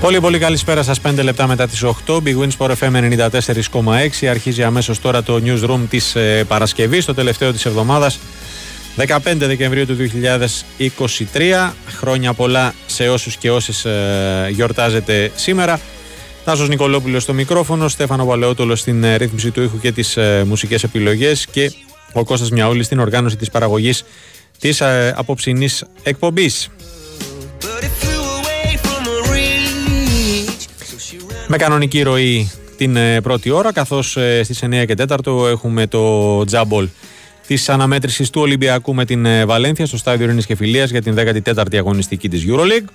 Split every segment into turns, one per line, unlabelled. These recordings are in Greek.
Πολύ πολύ καλησπέρα σας. 5 λεπτά μετά τις 8 Big Wins for FM 94,6 Αρχίζει αμέσως τώρα το newsroom της ε, Παρασκευής Το τελευταίο της εβδομάδας. 15 Δεκεμβρίου του 2023 Χρόνια πολλά σε όσους και όσες ε, γιορτάζετε σήμερα. Τάσος Νικολόπουλος στο μικρόφωνο Στέφανο Παλαιότολος στην ε, ρύθμιση του ήχου και τις ε, μουσικές επιλογές Και ο Κώστας Μιαούλης στην οργάνωση της παραγωγής της ε, απόψινής εκπομπής με κανονική ροή την ε, πρώτη ώρα καθώς ε, στις 9 και 4 έχουμε το τζάμπολ της αναμέτρησης του Ολυμπιακού με την ε, Βαλένθια στο στάδιο Ειρήνης και Φιλίας για την 14η αγωνιστική της EuroLeague.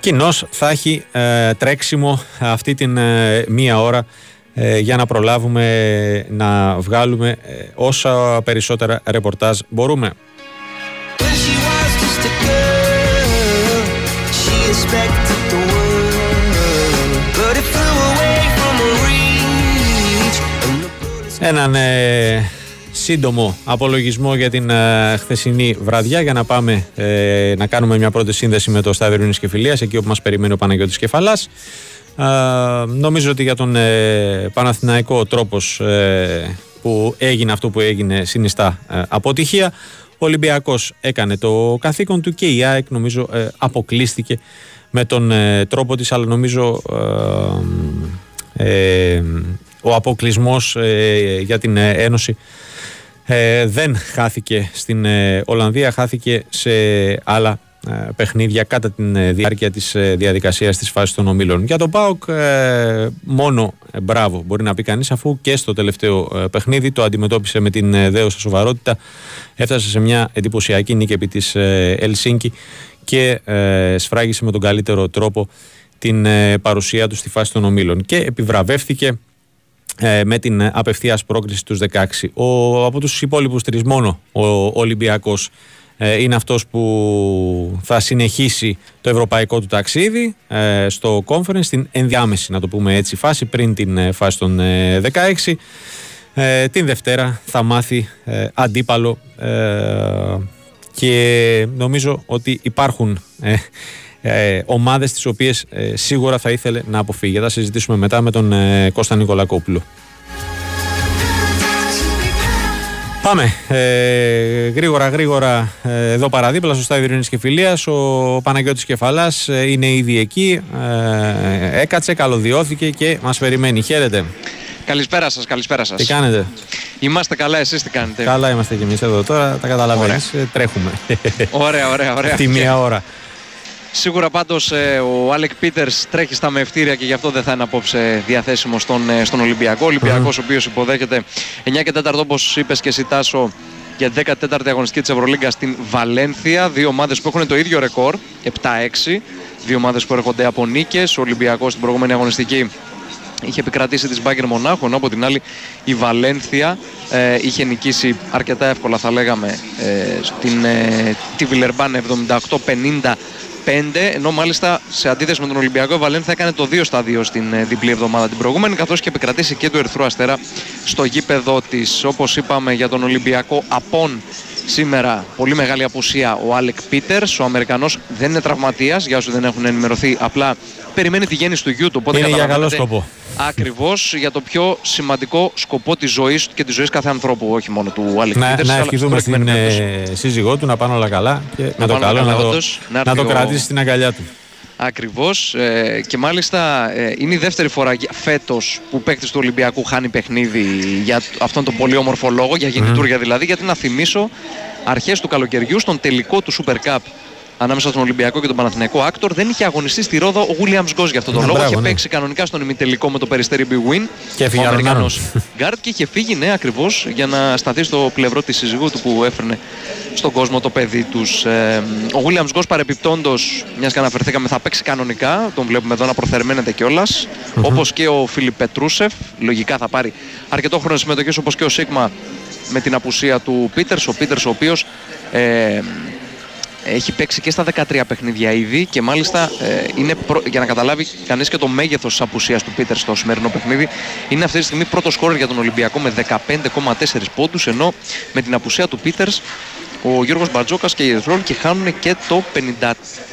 Κοινώς θα έχει τρέξιμο αυτή την μία ώρα για να προλάβουμε να βγάλουμε όσα περισσότερα ρεπορτάζ μπορούμε. Έναν ε, σύντομο απολογισμό για την ε, χθεσινή βραδιά για να πάμε ε, να κάνουμε μια πρώτη σύνδεση με το Στάδιο Ειρήνης και Φιλίας εκεί όπου μας περιμένει ο Παναγιώτης Κεφαλάς. νομίζω ότι για τον ε, Παναθηναϊκό τρόπος που έγινε αυτό που έγινε συνιστά αποτυχία. Ο Ολυμπιακός έκανε το καθήκον του και η ΑΕΚ νομίζω αποκλείστηκε με τον τρόπο της αλλά νομίζω ο αποκλεισμός ε, για την ε, Ένωση ε, δεν χάθηκε στην Ολλανδία, χάθηκε σε άλλα παιχνίδια κατά τη διάρκεια της διαδικασίας της φάσης των ομίλων. Για τον ΠΑΟΚ μόνο μπράβο μπορεί να πει κανείς αφού και στο τελευταίο παιχνίδι το αντιμετώπισε με την δέωσα σοβαρότητα έφτασε σε μια εντυπωσιακή νίκη επί της Ελσίνκη και σφράγισε με τον καλύτερο τρόπο την παρουσία του στη φάση των ομίλων και επιβραβεύτηκε ε, με την απευθείας πρόκριση στους 16. Ο, από τους υπόλοιπους τρεις μόνο ο Ολυμπιακός ε, είναι αυτός που θα συνεχίσει το ευρωπαϊκό του ταξίδι ε, στο conference, στην ενδιάμεση να το πούμε έτσι φάση πριν την φάση των 16. την Δευτέρα θα μάθει αντίπαλο και νομίζω ότι υπάρχουν ε, ομάδες τις οποίες ε, σίγουρα θα ήθελε να αποφύγει. Θα συζητήσουμε μετά με τον ε, Κώστα Νικολακόπουλο. Πάμε ε, γρήγορα γρήγορα ε, εδώ παραδίπλα στο Στάδιο Ειρήνης και Φιλίας ο Παναγιώτης Κεφαλάς ε, είναι ήδη εκεί ε, έκατσε, καλωδιώθηκε και μας περιμένει. Χαίρετε.
Καλησπέρα σας, καλησπέρα σας.
Τι κάνετε;
Είμαστε καλά, εσείς τι κάνετε;
Καλά είμαστε κι εμείς εδώ τώρα, τα καταλαβαίνεις, τρέχουμε.
Ωραία, ωραία, ωραία.
Τη μία ώρα.
Σίγουρα πάντως ε, ο Άλεκ Πίτερς τρέχει στα μευτήρια και γι' αυτό δεν θα είναι απόψε διαθέσιμο στον, ε, στον Ολυμπιακό. Ο Ολυμπιακός, ο οποίος υποδέχεται 9 και 4 όπως είπες και εσύ, Τάσο, για 14η αγωνιστική της Ευρωλίγκας στην Βαλένθια. Δύο ομάδες που έχουν το ίδιο ρεκόρ, 7-6. Δύο ομάδες που έρχονται από νίκες. Ο Ολυμπιακός στην προηγούμενη αγωνιστική είχε επικρατήσει τη Μπάγκερ Μονάχου, ενώ από την άλλη η Βαλένθια ε, είχε νικήσει αρκετά εύκολα, θα λέγαμε, ε, στην, ε, τη Βιλερμπάν 78-50 ενώ μάλιστα σε αντίθεση με τον Ολυμπιακό η Βαλένθια έκανε το 2 στα 2 στην ε, διπλή εβδομάδα την προηγούμενη, καθώς και επικρατήσει και του Ερθρού Αστέρα στο γήπεδο της. Όπως είπαμε για τον Ολυμπιακό, απών σήμερα πολύ μεγάλη απουσία ο Άλεκ Πίτερς. Ο Αμερικανός δεν είναι τραυματίας, για όσους δεν έχουν ενημερωθεί. Απλά περιμένει τη γέννηση του γιου του.
Οπότε είναι για καλό σκοπό.
Ακριβώς για το πιο σημαντικό σκοπό της ζωής του και της ζωής κάθε ανθρώπου, όχι μόνο του Άλεκ Πίτερς.
Να ευχηθούμε στην ε, σύζυγό του να πάνε όλα καλά και με το καλό να, το, να, το κρατήσει στην αγκαλιά του.
Ακριβώς. Ε, και μάλιστα ε, είναι η δεύτερη φορά φέτος που παίκτης του Ολυμπιακού χάνει παιχνίδι για αυτόν τον πολύ όμορφο λόγο, για γεννητούρια δηλαδή. Γιατί να θυμίσω, αρχές του καλοκαιριού, στον τελικό του Super Cup ανάμεσα στον Ολυμπιακό και τον Παναθηναϊκό Άκτορ. Δεν είχε αγωνιστεί στη Ρόδο ο Γουίλιαμς Γκος για αυτόν τον ναι, λόγο. είχε ναι. παίξει κανονικά στον ημιτελικό με το Περιστέρι bwin.
Και έφυγε ο Αμερικανός
γκαρντ και είχε φύγει, ναι, ακριβώς για να σταθεί στο πλευρό της συζυγού του που έφερνε στον κόσμο το παιδί τους. Ε, ο Williams Γκος παρεπιπτόντως, μιας και αναφερθήκαμε, θα παίξει κανονικά. Τον βλέπουμε εδώ να προθερμαίνεται κιόλας. Mm-hmm. Όπως και ο Φίλιπ Πετρούσεφ. Λογικά θα πάρει αρκετό χρόνο συμμετοχής όπως και ο Σίγμα με την απουσία του Πίτερς. Ο Πίτερς, ο οποίος ε, έχει παίξει και στα 13 παιχνίδια ήδη και μάλιστα ε, είναι προ... για να καταλάβει κανείς και το μέγεθος της απουσίας του Πίτερ στο σημερινό παιχνίδι. Είναι αυτή τη στιγμή πρώτος σκόρερ για τον Ολυμπιακό με 15,4 πόντους ενώ με την απουσία του Πίτερς ο Γιώργος Μπαρτζόκας και οι και χάνουν και το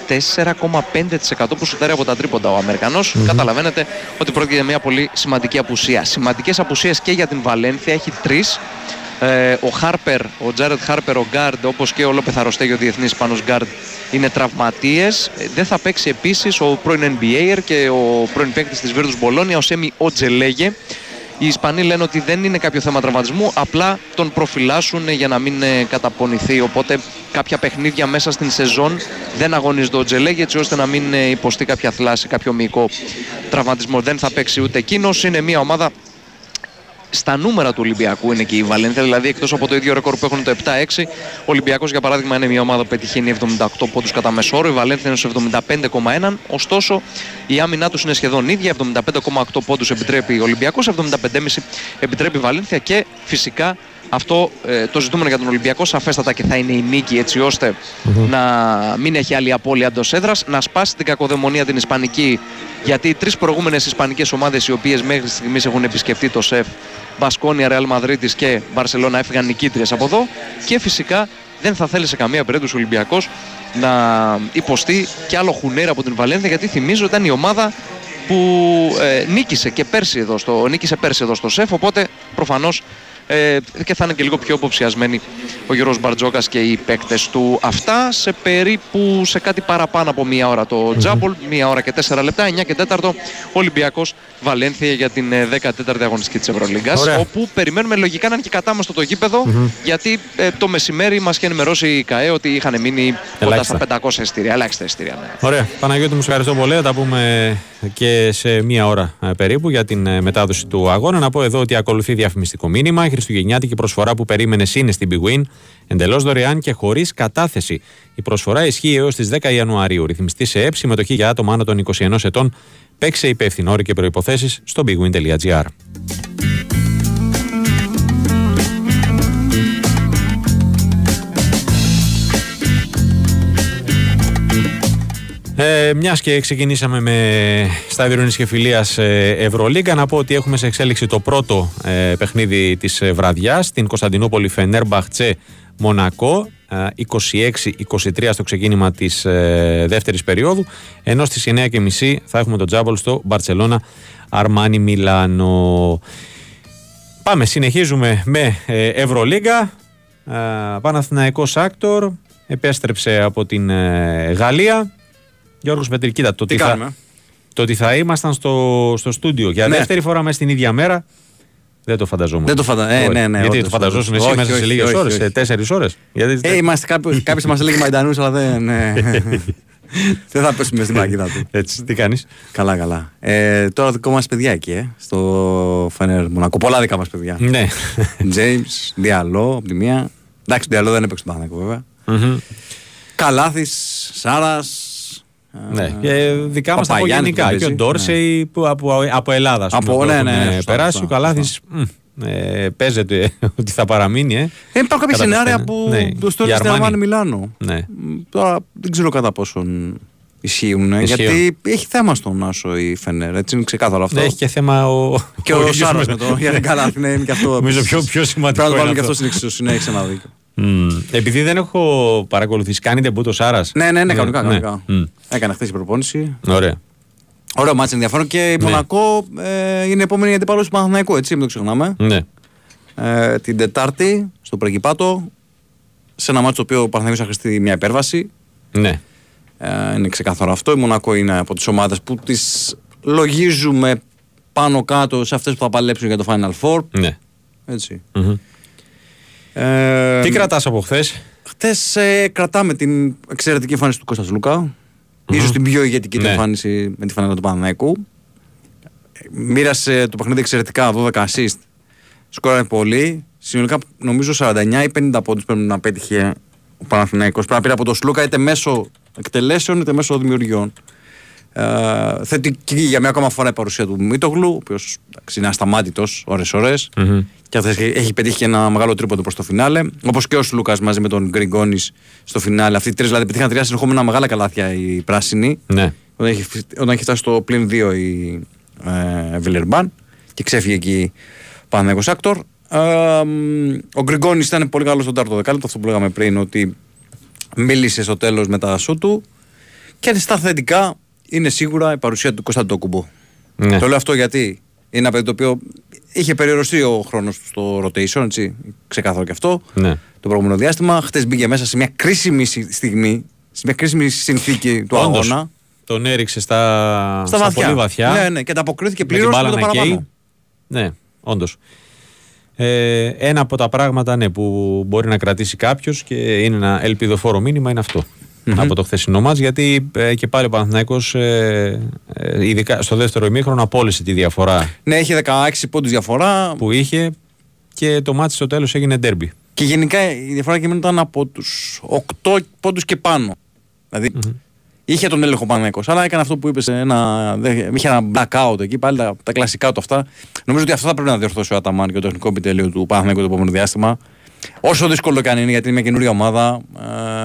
54,5% που σουτάρει από τα τρίποντα ο αμερικανος Καταλαβαίνετε ότι πρόκειται για μια πολύ σημαντική απουσία. Σημαντικές απουσίες και για την Βαλένθια, έχει τρεις. Ε, ο Χάρπερ, ο Τζάρετ Χάρπερ, ο Γκάρντ, όπως και ο Λόπεθ Αρωστέγιο, ο διεθνής Ισπανός Γκάρντ, είναι τραυματίες. Ε, δεν θα παίξει επίσης ο πρώην NBA και ο πρώην παίκτης της Βίρτους Μπολόνια, ο Σέμι Οτζελέγε. Οι Ισπανοί λένε ότι δεν είναι κάποιο θέμα τραυματισμού, απλά τον προφυλάσσουν για να μην ε, καταπονηθεί. Οπότε κάποια παιχνίδια μέσα στην σεζόν δεν αγωνίζονται ο Τζελέγε έτσι ώστε να μην ε, υποστεί κάποια θλάση, κάποιο μυϊκό τραυματισμό. Δεν θα παίξει ούτε εκείνος. Είναι μια ομάδα στα νούμερα του Ολυμπιακού είναι και η Βαλένθια. Δηλαδή, εκτός από το ίδιο ρεκόρ που έχουν το 7-6, ο Ολυμπιακός για παράδειγμα είναι μια ομάδα που πετυχαίνει 78 πόντους κατά μέσο όρο. Η Βαλένθια είναι στο 75,1. Ωστόσο, η άμυνά τους είναι σχεδόν ίδια. 75,8 πόντους επιτρέπει ο Ολυμπιακός, 75,5 επιτρέπει η Βαλένθια και φυσικά αυτό ε, το ζητούμενο για τον Ολυμπιακό σαφέστατα και θα είναι η νίκη έτσι να μην έχει άλλη απώλεια εντός έδρας, να σπάσει την κακοδαιμονία την Ισπανική. Γιατί οι τρεις προηγούμενες Ισπανικές ομάδες οι οποίες μέχρι στιγμής έχουν επισκεφτεί το ΣΕΦ, Μπασκόνια, Ρεάλ Μαδρίτη και Μπαρσελόνα, έφυγαν νικήτριες από εδώ. Και φυσικά δεν θα θέλει σε καμία περίπτωση ο Ολυμπιακός να υποστεί κι άλλο χουνέρα από την Βαλένθια γιατί θυμίζω ήταν η ομάδα που ε, νίκησε και πέρσι εδώ στο, νίκησε πέρσι εδώ στο ΣΕΦ οπότε προφανώς ε, και θα είναι και λίγο πιο υποψιασμένοι ο Γιώργος Μπαρτζόκας και οι παίκτες του. Αυτά σε περίπου σε κάτι παραπάνω από μία ώρα το τζάμπολ, μία ώρα και τέσσερα λεπτά, 9 και 4 Ολυμπιακός Βαλένθια για την 14η ε, αγωνιστική της Ευρωλίγκας όπου περιμένουμε λογικά να είναι και κατάμαστο το γηπεδο γιατί ε, το μεσημέρι μας είχε ενημερώσει η ΚαΕ ότι είχαν μείνει κοντά στα 500 εστήρια, ελάχιστα εστήρια. Ναι.
Ωραία, Παναγιώτη μου ευχαριστώ πολύ, θα τα πούμε και σε μία ώρα ε, περίπου για την μετάδοση του αγώνα. Να πω εδώ ότι ακολουθεί διαφημιστικό μήνυμα χριστουγεννιάτικη προσφορά που περίμενε είναι στην Big Win, εντελώς δωρεάν και χωρίς κατάθεση. Η προσφορά ισχύει έως τις 10 Ιανουαρίου. Ρυθμιστής σε ΕΠ, συμμετοχή για άτομα άνω των 21 ετών. Παίξε υπεύθυνο όροι και προποθέσει στο bigwin.gr. Ε, Μιας και ξεκινήσαμε με στάδιο ειρήνης και φιλίας ε, Ευρωλίγκα, να πω ότι έχουμε σε εξέλιξη το πρώτο ε, παιχνίδι της ε, βραδιάς στην Κωνσταντινούπολη Φενέρμπαχτσε Μονακό. 26-23 στο ξεκίνημα της ε, δεύτερης περίοδου. Ενώ στις 9.30 θα έχουμε το τζάμπολ στο Μπαρσελόνα Αρμάνι Μιλάνο. Πάμε, συνεχίζουμε με ε, Ευρωλίγκα. Ε, Παναθηναϊκός Άκτορ επέστρεψε από την Γαλλία Γιώργος Πετρή, κοίτα, το,
Τι ότι θα,
το ότι θα ήμασταν στο, στο στούντιο για ναι. δεύτερη φορά μέσα στην ίδια μέρα δεν το φανταζόμουν.
Δεν το φαντα... ε, ναι, ναι,
Γιατί το φανταζόσουν εσύ μέσα σε λίγες ώρες, σε τέσσερις ώρες.
Ε, είμαστε κάποιο μα έλεγε Μαϊντανούς, αλλά δεν. Ναι. δεν θα πέσουμε στην παγίδα του.
Έτσι, τι κάνεις;
Καλά, καλά. Ε, τώρα δικό μας παιδιά εκεί, ε, στο Φενέρ Μονακό. Πολλά δικά μας παιδιά.
Ναι.
James, Διαλό από τη μία. Εντάξει, Διαλό δεν έπαιξε τον Παναγικό βέβαια. Καλάθης, Σάρας,
ναι. Και δικά μας από γενικά. Και ο Ντόρσεϊ ναι. που από, από Ελλάδα.
Από, ναι, ναι,
περάσει. Ο Καλάθης ε, παίζεται ότι θα παραμείνει. Ε.
ε υπάρχουν κάποια σενάρια που ναι, το στέλνει στην Αρμάνη Μιλάνο.
Ναι.
Τώρα δεν ξέρω κατά πόσον ισχύουν. Γιατί έχει θέμα στον Άσο η Φενέρ. Έτσι είναι ξεκάθαρο αυτό.
Έχει και θέμα ο.
Και ο, ο Σάρο με το. Για καλά, ναι, είναι και αυτό.
Νομίζω πιο, πιο σημαντικό.
Πρέπει να βάλουμε και αυτό στην εξίσωση. Ναι, έχει ένα δίκιο.
Mm. Επειδή δεν έχω παρακολουθήσει, κάνει τεμπούτο Σάρας.
Ναι, ναι, ναι, κανονικά. Ναι, κανονικά. Mm. Έκανε χθες η προπόνηση.
Ωραία.
Ωραίο μάτσο ενδιαφέρον και η ναι. Μονακό ε, είναι επόμενη για την παράδοση του Παναθηναϊκού, έτσι, μην το ξεχνάμε.
Ναι.
Ε, την Τετάρτη στο Πρεκυπάτο, σε ένα μάτσο το οποίο ο Παναθηναϊκός θα χρηστεί μια υπέρβαση.
Ναι.
Ε, είναι ξεκάθαρο αυτό. Η Μονακό είναι από τις ομάδες που τις λογίζουμε πάνω κάτω σε αυτές που θα παλέψουν για το Final Four.
Ναι.
Έτσι. Mm-hmm.
Ε, Τι κρατάς από χθες;
Χθε ε, κρατάμε την εξαιρετική εμφάνιση του Κώστας Λούκα. Mm-hmm. ίσως την πιο ηγετική ναι. εμφάνιση με τη φανέλα του Παναναϊκού. Μοίρασε το παιχνίδι εξαιρετικά, 12 assist. Σκόρανε πολύ. Συνολικά νομίζω 49 ή 50 πόντους πρέπει να πέτυχε ο Παναθηναϊκός. Πρέπει να πήρε από τον Σλούκα είτε μέσω εκτελέσεων είτε μέσω δημιουργιών. Ε, θετική για μια ακόμα φορά η παρουσία του Μίτογλου, ο οποίος είναι ασταμάτητος ώρες-ώρες
Μμμ.
και αυτές έχει πετύχει και ένα μεγάλο τρίποντο προς το φινάλε. Όπως και ο Λούκα μαζί με τον Γκριγκόνης στο φινάλε. Αυτοί οι τρεις δηλαδή πετύχαν τρία συνεχόμενα μεγάλα καλάθια οι πράσινοι.
Ναι.
Όταν έχει, όταν έχει φτάσει στο πλήν 2 η ε, Βιλερμπάν και ξέφυγε εκεί Παναγιώ Άκτορ. Ε, μ, ο Γκριγκόνης ήταν πολύ καλός στον τάρτο δεκάλεπτο, αυτό που λέγαμε πριν, ότι μίλησε στο τέλος με τα σου του. Και στα θετικά είναι σίγουρα η παρουσία του Κωνσταντόκουμπο.
Ναι.
Το λέω αυτό γιατί είναι ένα παιδί το οποίο είχε περιοριστεί ο χρόνος του στο rotation, έτσι, ξεκάθαρο και αυτό,
Ναι.
το προηγούμενο διάστημα. Χτες μπήκε μέσα σε μια κρίσιμη σι- στιγμή, σε μια κρίσιμη συνθήκη του
Όντως,
αγώνα.
Τον έριξε στα,
Στα, βαθιά.
πολύ βαθιά.
Ναι, ναι, και ανταποκρίθηκε
με την
πλήρως με
μπάλα
το
να
παραπάνω.
καίει. Ναι, όντως. Ε, ένα από τα πράγματα ναι, που μπορεί να κρατήσει κάποιος και είναι ένα ελπιδοφόρο μήνυμα είναι αυτό. Από το χθεσινό μας γιατί ε, και πάλι ο Παναθηναϊκός ε, ε, ειδικά στο δεύτερο ημίχρονο απόλυσε τη διαφορά
Ναι, είχε 16 πόντους διαφορά.
που είχε και το μάτι στο τέλος έγινε ντέρμπι.
Και γενικά η διαφορά και ήταν από τους 8 πόντους και πάνω. Δηλαδή είχε τον έλεγχο Παναγενικό, αλλά έκανε αυτό που είπες. Ένα, δεν- είχε ένα blackout εκεί, πάλι τα, τα κλασικά του αυτά. Νομίζω ότι αυτό θα πρέπει να διορθώσει ο Αταμάν και το τεχνικό επιτελείο του Παναγενικού το επόμενο διάστημα. Όσο δύσκολο και αν είναι, γιατί είναι μια καινούρια ομάδα.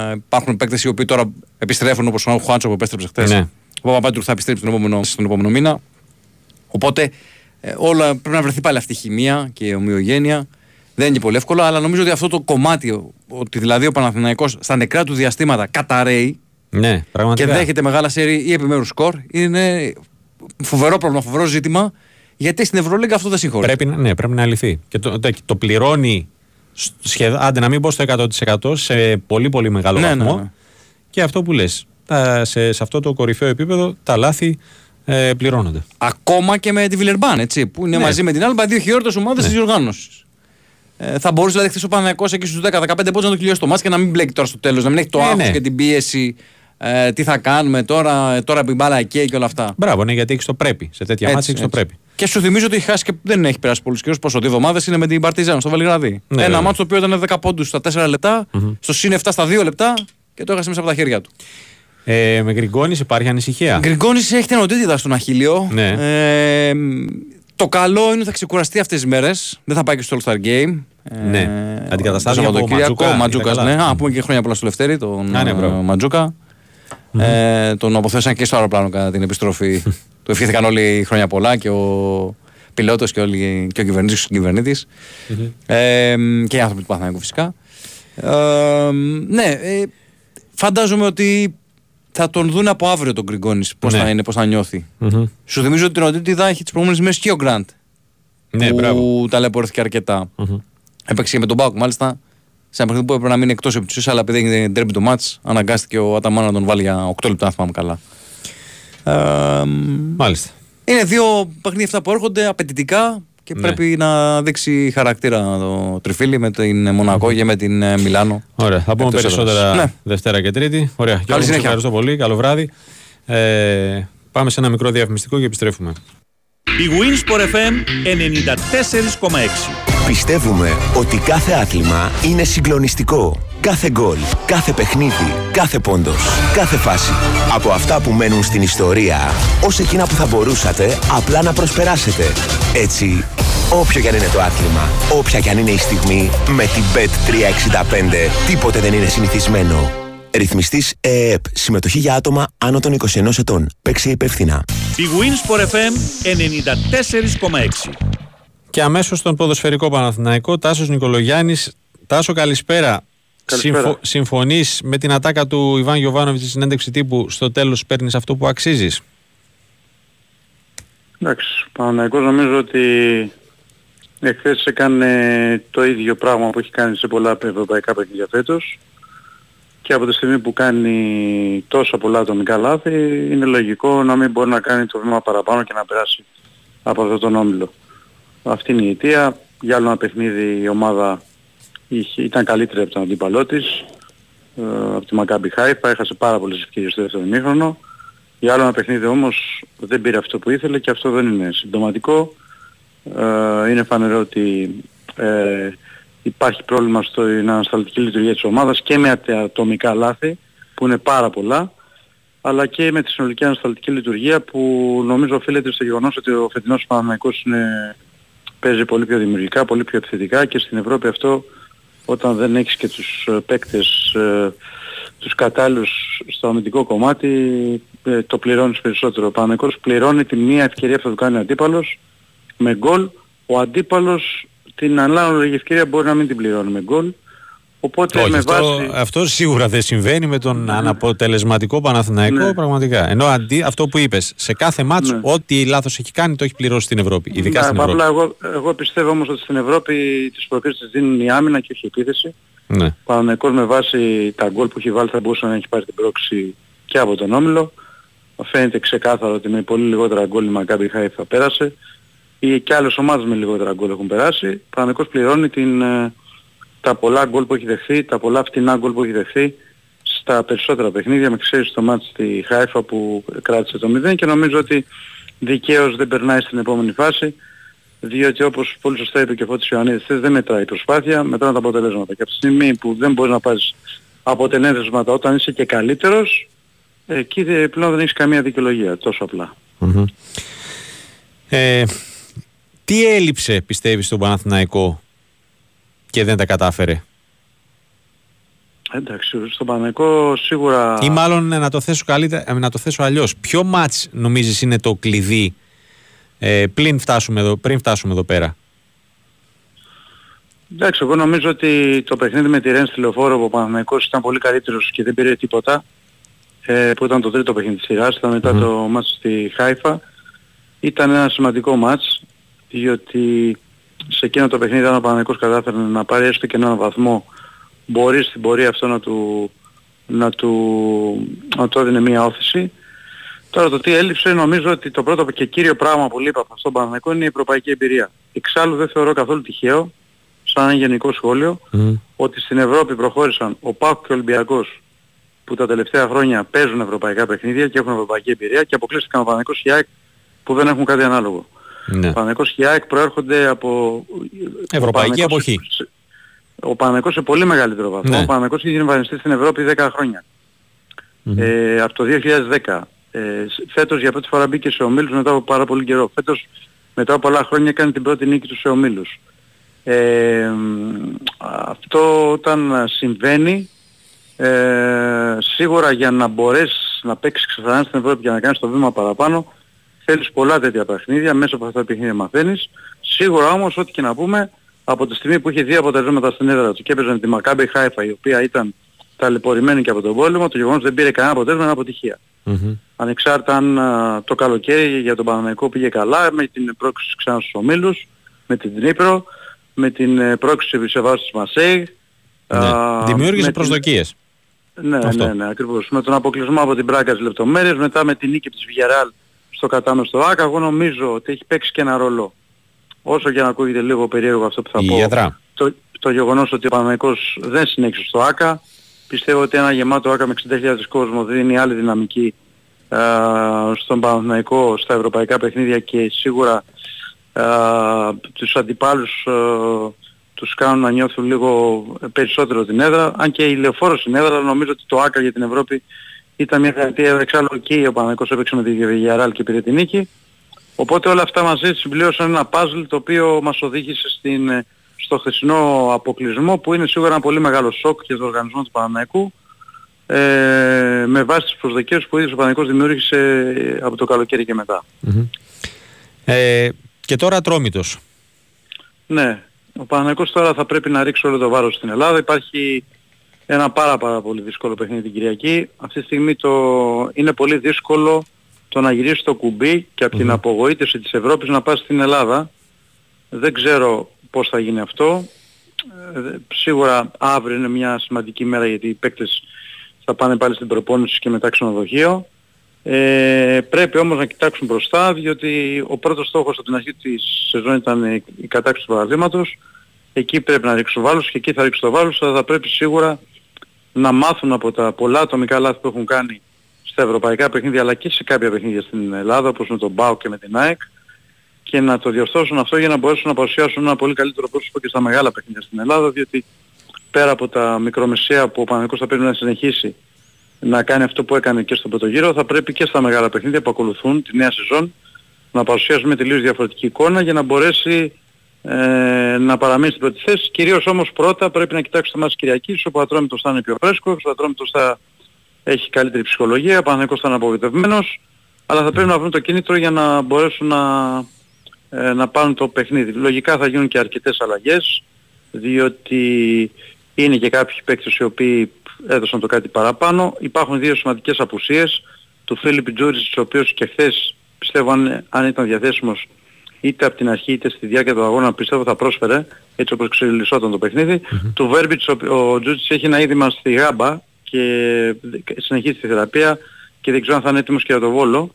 Ε, υπάρχουν παίκτες οι οποίοι τώρα επιστρέφουν όπως ο Χουάντσο που επέστρεψε χθες.
Ναι.
Ο Παπαπέτρου θα επιστρέψει τον επόμενο, στον επόμενο μήνα. Οπότε ε, όλα πρέπει να βρεθεί πάλι αυτή η χημεία και η ομοιογένεια. Δεν είναι και πολύ εύκολο, αλλά νομίζω ότι αυτό το κομμάτι, ο- ότι δηλαδή ο Παναθηναϊκός στα νεκρά του διαστήματα καταραίει
Ναι,
και
πραγματικά.
δέχεται μεγάλα σέρι ή επιμέρους σκορ, είναι φοβερό πρόβλημα, φοβερό ζήτημα. Γιατί στην Ευρωλίγκα αυτό δεν συγχωρεί.
Πρέπει, να- ναι, πρέπει να λυθεί. Και το, το, το πληρώνει σχεδόν, άντε να μην πω στο 100% σε πολύ πολύ μεγάλο
Ναι,
βαθμό.
ναι, ναι.
Και αυτό που λες, τα, σε, σε αυτό το κορυφαίο επίπεδο τα λάθη ε, πληρώνονται.
Ακόμα και με τη Βιλερμπάν, έτσι, που είναι
Ναι.
μαζί με την Άλμπα δύο χειρότερε ομάδες
Ναι.
της διοργάνωση. Ε, θα μπορούσε δηλαδή χθες ο Παναγιακός εκεί στους 10-15 πόντου να το κλειώσει το μάτς και να μην μπλέκει τώρα στο τέλος, να μην έχει το
Ναι,
άγχος
ναι.
και την πίεση. Ε, τι θα κάνουμε τώρα, ε, τώρα που η μπάλα εκεί και όλα αυτά.
Μπράβο, ναι, γιατί έχει το πρέπει. Σε τέτοια μάτια έχει το πρέπει.
Και σου θυμίζω ότι έχει χάσει και δεν έχει περάσει πολλούς καιρούς. Πόσο, δύο εβδομάδες είναι με την Παρτιζάν στο Βελιγραδί.
Ναι,
Ένα
βέβαια.
μάτσο το οποίο ήταν 10 πόντους στα 4 λεπτα στο συν 7 στα 2 λεπτά και το έχασε μέσα από τα χέρια του.
Ε, με Γκριγκόνης υπάρχει ανησυχία.
Γκριγκόνης έχει την οντίτιδα στον Αχίλιο.
Ναι.
Ε, το καλό είναι ότι θα ξεκουραστεί αυτές τις μέρες. Δεν θα πάει και στο All Star Game.
Ναι. Αντικαταστάθηκε
το
από
Σαββατοκύριακο.
Ματζούκα,
Ματζούκας,
είδα
ναι.
καλά.
Α, πούμε και χρόνια πολλά στο Λευτέρη, τον
Α, ναι, μπράβο.
ε, Ματζούκα. Ε, τον αποθέσαν και στο αεροπλάνο κατά την επιστροφή. του ευχήθηκαν όλοι χρόνια πολλά και ο πιλότος και, όλοι, και ο κυβερνήτης και ο κυβερνήτης. Ε, και οι άνθρωποι του Παθηναϊκού φυσικά. Ε, ναι, ε, φαντάζομαι ότι θα τον δουν από αύριο τον Γκριγκόνης πώς
Ναι.
θα είναι, πώς θα νιώθει.
Μμμ.
Σου θυμίζω ότι την οντίτιδα έχει τις προηγούμενες μέρες και ο Γκραντ.
Ναι,
που
μπράβο.
ταλαιπωρήθηκε αρκετά.
Μμμ.
Έπαιξε και με τον Μπάουκ μάλιστα. Σε ένα παιχνίδι που έπρεπε να μείνει εκτός επί αλλά επειδή έγινε ντέρμπι το μάτ, αναγκάστηκε ο Αταμάν να τον βάλει για 8 λεπτά, αν θυμάμαι καλά. Ε, μ,
Μάλιστα.
είναι δύο παιχνίδια αυτά που έρχονται απαιτητικά και
Ναι.
πρέπει να δείξει χαρακτήρα το τριφύλι με την Μονακό και με την ε, Μιλάνο.
Ωραία, θα πούμε
Εκτός
περισσότερα
έδρας. Ναι.
Δευτέρα και Τρίτη. Ωραία, Γιώργο, σε
συνέχεια.
ευχαριστώ πολύ. Καλό βράδυ. Ε, πάμε σε ένα μικρό διαφημιστικό και επιστρέφουμε.
Η Winsport FM 94,6.
Πιστεύουμε ότι κάθε άθλημα είναι συγκλονιστικό. Κάθε γκολ, κάθε παιχνίδι, κάθε πόντος, κάθε φάση. Από αυτά που μένουν στην ιστορία, ως εκείνα που θα μπορούσατε απλά να προσπεράσετε. Έτσι, όποιο κι αν είναι το άθλημα, όποια κι αν είναι η στιγμή, με την Bet365 τίποτε δεν είναι συνηθισμένο. Ρυθμιστής ΕΕΠ. Συμμετοχή για άτομα άνω των 21 ετών. Παίξε υπεύθυνα.
Η Winsport FM 94,6.
Και αμέσως στον ποδοσφαιρικό Παναθηναϊκό, Τάσος Νικολογιάννης. Τάσο, καλησπέρα.
Καλησπέρα.
Συμφωνείς με την ατάκα του Ιβάν Γιοβάνοβιτ στη συνέντευξη τύπου στο τέλος παίρνεις αυτό που αξίζεις;
Εντάξει, ο Παναθηναϊκός νομίζω ότι εχθές έκανε το ίδιο πράγμα που έχει κάνει σε πολλά ευρωπαϊκά παιχνίδια φέτος και από τη στιγμή που κάνει τόσα πολλά ατομικά λάθη είναι λογικό να μην μπορεί να κάνει το βήμα παραπάνω και να περάσει από αυτόν τον όμιλο. Αυτή είναι η αιτία. Για άλλο ένα παιχνίδι η ομάδα είχε, ήταν καλύτερη από τον αντίπαλό της, ε, από τη Μακάμπι Χάιφα, έχασε πάρα πολλές ευκαιρίες στο δεύτερο ημίχρονο. Για άλλο ένα παιχνίδι όμως δεν πήρε αυτό που ήθελε και αυτό δεν είναι συμπτωματικό. Ε, είναι φανερό ότι ε, υπάρχει πρόβλημα στην ανασταλτική λειτουργία της ομάδας και με ατε- ατομικά λάθη που είναι πάρα πολλά αλλά και με τη συνολική ανασταλτική λειτουργία που νομίζω οφείλεται στο γεγονός ότι ο φετινός Παναμαϊκός είναι, παίζει πολύ πιο δημιουργικά, πολύ πιο επιθετικά και στην Ευρώπη αυτό όταν δεν έχεις και τους ε, παίκτες ε, τους κατάλληλους στο αμυντικό κομμάτι ε, το πληρώνεις περισσότερο. Ο Παναμαϊκός πληρώνει τη μία ευκαιρία που θα του κάνει ο αντίπαλος με γκολ. Ο αντίπαλος την ανάλογη ευκαιρία μπορεί να μην την πληρώνει με γκολ. Οπότε
Όχι,
με
αυτό,
βάση...
αυτό σίγουρα δεν συμβαίνει με τον αναποτελεσματικό Παναθηναϊκό
Ναι.
πραγματικά. Ενώ αντί, αυτό που είπες, σε κάθε μάτσο
Ναι.
ό,τι λάθος έχει κάνει το έχει πληρώσει στην Ευρώπη. Ειδικά
Ναι,
στην Ευρώπη.
Απλά εγώ, εγώ πιστεύω όμως ότι στην Ευρώπη τις προκρίσεις της δίνουν η άμυνα και όχι η επίθεση.
Ναι.
Ο Παναθηναϊκός με βάση τα γκολ που έχει βάλει θα μπορούσε να έχει πάρει την πρόξη και από τον Όμιλο. Φαίνεται ξεκάθαρο ότι με πολύ λιγότερα γκολ η Μακάμπι Χάιφα πέρασε ή και άλλες ομάδες με λιγότερα γκολ έχουν περάσει. Ο Παναθηναϊκός πληρώνει την, ε, τα πολλά γκολ που έχει δεχθεί, τα πολλά φτηνά γκολ που έχει δεχθεί στα περισσότερα παιχνίδια με ξέρεις το μάτς στη Χάιφα που κράτησε το 0 και νομίζω ότι δικαίως δεν περνάει στην επόμενη φάση διότι όπως πολύ σωστά είπε και ο Φώτης Ιωαννίδης χθες, δεν μετράει η προσπάθεια, μετράνε τα αποτελέσματα και από τη στιγμή που δεν μπορείς να πάρεις αποτελέσματα όταν είσαι και καλύτερος εκεί δε- πλέον δεν έχεις καμία δικαιολογία, τόσο απλά.
Μμμ. Ε, τι έλειψε πιστεύεις στον Παναθηναϊκό και δεν τα κατάφερε.
Εντάξει, στον Παναγικό σίγουρα...
Ή μάλλον ε, να το θέσω καλύτερα, ε, να το θέσω αλλιώς. Ποιο μάτς νομίζεις είναι το κλειδί ε, πριν φτάσουμε εδώ, πριν φτάσουμε εδώ πέρα;
Εντάξει, εγώ νομίζω ότι το παιχνίδι με τη Ρεν στη Λεωφόρο που ο Παναθηναϊκός ήταν πολύ καλύτερος και δεν πήρε τίποτα ε, που ήταν το τρίτο παιχνίδι της σειράς, ήταν μετά
Μμμ.
το μάτς στη Χάιφα ήταν ένα σημαντικό μάτς διότι σε εκείνο το παιχνίδι αν ο Παναθηναϊκός κατάφερε να πάρει έστω και έναν βαθμό μπορείς στην πορεία αυτό να του, να του, να του έδινε μια όθηση. Τώρα το τι έλειψε νομίζω ότι το πρώτο και κύριο πράγμα που λείπει από αυτόν τον Παναθηναϊκό είναι η ευρωπαϊκή εμπειρία. Εξάλλου δεν θεωρώ καθόλου τυχαίο, σαν ένα γενικό σχόλιο,
Μμ.
ότι στην Ευρώπη προχώρησαν ο ΠΑΟΚ και ο Ολυμπιακός που τα τελευταία χρόνια παίζουν ευρωπαϊκά παιχνίδια και έχουν ευρωπαϊκή εμπειρία και αποκλείστηκαν ο Παναθηναϊκός και η ΑΕΚ που δεν έχουν κάτι ανάλογο.
Ναι.
Ο Παναθηναϊκός και η ΑΕΚ προέρχονται από...
Ευρωπαϊκή
ο Παναθηναϊκός-
εποχή.
Ο Παναθηναϊκός σε πολύ μεγαλύτερο βαθμό.
Ναι.
Ο Παναθηναϊκός έχει εμφανιστεί στην Ευρώπη 10 χρόνια.
Μμμ.
Ε, από το 2010. Ε, σ- φέτος για πρώτη φορά μπήκε σε ομίλους μετά από πάρα πολύ καιρό. Φέτος μετά από πολλά χρόνια έκανε την πρώτη νίκη του σε ομίλους. Ε, μ, αυτό όταν συμβαίνει ε, σίγουρα για να μπορέσεις να παίξεις ξανά στην Ευρώπη και να κάνεις το βήμα παραπάνω θέλεις πολλά τέτοια παιχνίδια, μέσα από αυτά τα παιχνίδια μαθαίνεις. Σίγουρα όμως ό,τι και να πούμε από τη στιγμή που είχε δύο αποτελέσματα στην έδρα του και έπαιζε με τη Μακάμπη Χάιφα η οποία ήταν ταλαιπωρημένη και από τον πόλεμο, το γεγονός δεν πήρε κανένα αποτέλεσμα είναι αποτυχία.
Μμμ.
Ανεξάρτητα αν α, το καλοκαίρι για τον Παναμαϊκό πήγε καλά με την πρόκληση ξανά στους ομίλους, με την Τρίπρο, με την ε, πρόκληση σε βάρος της Μασέη.
Ναι. Δημιούργησε προσδοκίες.
Ναι,
Αυτό.
ναι, ναι, ακριβώς. Με τον αποκλεισμό από την Μπράκα στις λεπτομέρειες, μετά με την νίκη της Βιγεράλ στο κατάμεστο ΆΚΑ, εγώ νομίζω ότι έχει παίξει και ένα ρόλο. Όσο και να ακούγεται λίγο περίεργο αυτό που θα
Η
πω,
έδρα.
το, το γεγονός ότι ο Παναμαϊκός δεν συνέχισε στο ΆΚΑ. Πιστεύω ότι ένα γεμάτο ΆΚΑ με 60.000 κόσμο δίνει άλλη δυναμική α, στον Παναθηναϊκό στα ευρωπαϊκά παιχνίδια και σίγουρα α, τους αντιπάλους α, τους κάνουν να νιώθουν λίγο περισσότερο την έδρα. Αν και η λεωφόρο στην έδρα, αλλά νομίζω ότι το ΆΚΑ για την Ευρώπη ήταν μια δυνατή έδρα. Εξάλλου εκεί ο Παναθηναϊκός έπαιξε με τη Villarreal και πήρε την νίκη. Οπότε όλα αυτά μαζί συμπλήρωσαν ένα puzzle το οποίο μας οδήγησε στην, ε, στο χθεσινό αποκλεισμό που είναι σίγουρα ένα πολύ μεγάλο σοκ για τον οργανισμό του Παναναϊκού ε, με βάση τις προσδοκίες που ο ίδιος ο Παναναϊκός δημιούργησε ε, από το καλοκαίρι και μετά.
Μμμ. Ε, και τώρα Ατρόμητος.
Ναι, ο Παναναϊκός τώρα θα πρέπει να ρίξει όλο το βάρος στην Ελλάδα. Υπάρχει ένα πάρα πάρα πολύ δύσκολο παιχνίδι την Κυριακή. Αυτή τη στιγμή το... είναι πολύ δύσκολο το να γυρίσει το κουμπί και από την
Μμμ.
απογοήτευση της Ευρώπης να πάει στην Ελλάδα. Δεν ξέρω πώς θα γίνει αυτό. Ε, σίγουρα αύριο είναι μια σημαντική μέρα γιατί οι παίκτες θα πάνε πάλι στην προπόνηση και μετά ξενοδοχείο. Ε, πρέπει όμως να κοιτάξουν μπροστά διότι ο πρώτος στόχος από την αρχή της σεζόν ήταν η η κατάξυση του παραδείγματος. Εκεί πρέπει να ρίξουν βάλους και εκεί θα ρίξουν το βάλους αλλά θα πρέπει σίγουρα να μάθουν από τα πολλά ατομικά λάθη που έχουν κάνει στα ευρωπαϊκά παιχνίδια αλλά και σε κάποια παιχνίδια στην Ελλάδα όπως με τον ΜΠΑΟ και με την ΑΕΚ και να το διορθώσουν αυτό για να μπορέσουν να παρουσιάσουν ένα πολύ καλύτερο πρόσωπο και στα μεγάλα παιχνίδια στην Ελλάδα διότι πέρα από τα μικρομεσαία που ο Παναγικός θα πρέπει να συνεχίσει να κάνει αυτό που έκανε και στο πρώτο γύρο, θα πρέπει και στα μεγάλα παιχνίδια που ακολουθούν τη νέα σεζόν να παρουσιάσουμε τελείως διαφορετική εικόνα για να μπορέσει ε, να παραμείνει στην πρώτη θέση. Κυρίως όμως πρώτα πρέπει να κοιτάξει το μάτς Κυριακής, όπου ο Ατρόμητος θα είναι πιο φρέσκος, ο Ατρόμητος θα έχει καλύτερη ψυχολογία, ο Παναγικός θα είναι απογοητευμένος, αλλά θα πρέπει να βρουν το κίνητρο για να μπορέσουν να, ε, να πάρουν το παιχνίδι. Λογικά θα γίνουν και αρκετές αλλαγές, διότι είναι και κάποιοι παίκτες οι οποίοι έδωσαν το κάτι παραπάνω. Υπάρχουν δύο σημαντικές απουσίες του Φίλιπ Τζούρις, ο οποίος και χθες πιστεύω αν, αν ήταν διαθέσιμος είτε από την αρχή είτε στη διάρκεια του αγώνα πιστεύω θα πρόσφερε έτσι όπως ξελισσόταν το παιχνίδι. Mm-hmm. Του Βέρμπιτς ο, ο Τζούτζης έχει ένα είδημα στη γάμπα και συνεχίζει τη θεραπεία και δεν ξέρω αν θα είναι έτοιμος και για το Βόλο.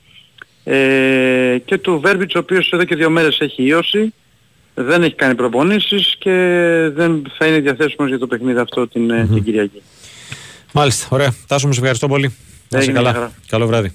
Ε, και του Βέρμπιτς ο οποίος εδώ και δύο μέρες έχει ιώσει, δεν έχει κάνει προπονήσεις και δεν θα είναι διαθέσιμος για το παιχνίδι αυτό την, mm-hmm. την Κυριακή.
Μάλιστα, ωραία. Τάσο, σε ευχαριστώ πολύ. Να είσαι καλά. Καλό βράδυ.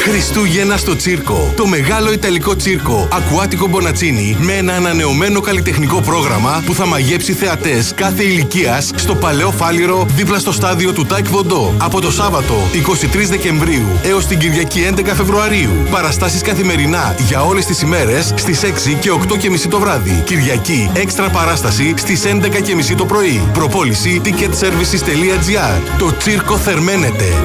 Χριστούγεννα στο Τσίρκο. Το μεγάλο Ιταλικό Τσίρκο Ακουάτικο Μπονατσίνι με ένα ανανεωμένο καλλιτεχνικό πρόγραμμα που θα μαγέψει θεατές κάθε ηλικίας στο παλαιό φάληρο δίπλα στο στάδιο του Τάε Κβον Ντο. Από το Σάββατο 23 Δεκεμβρίου έως την Κυριακή 11 Φεβρουαρίου. Παραστάσεις καθημερινά για όλες τις ημέρες στις 6 και 8 και μισή το βράδυ. Κυριακή έξτρα παράσταση στις 11 και μισή το πρωί. Προπόληση ticketservices.gr. Το Τσίρκο θερμαίνεται.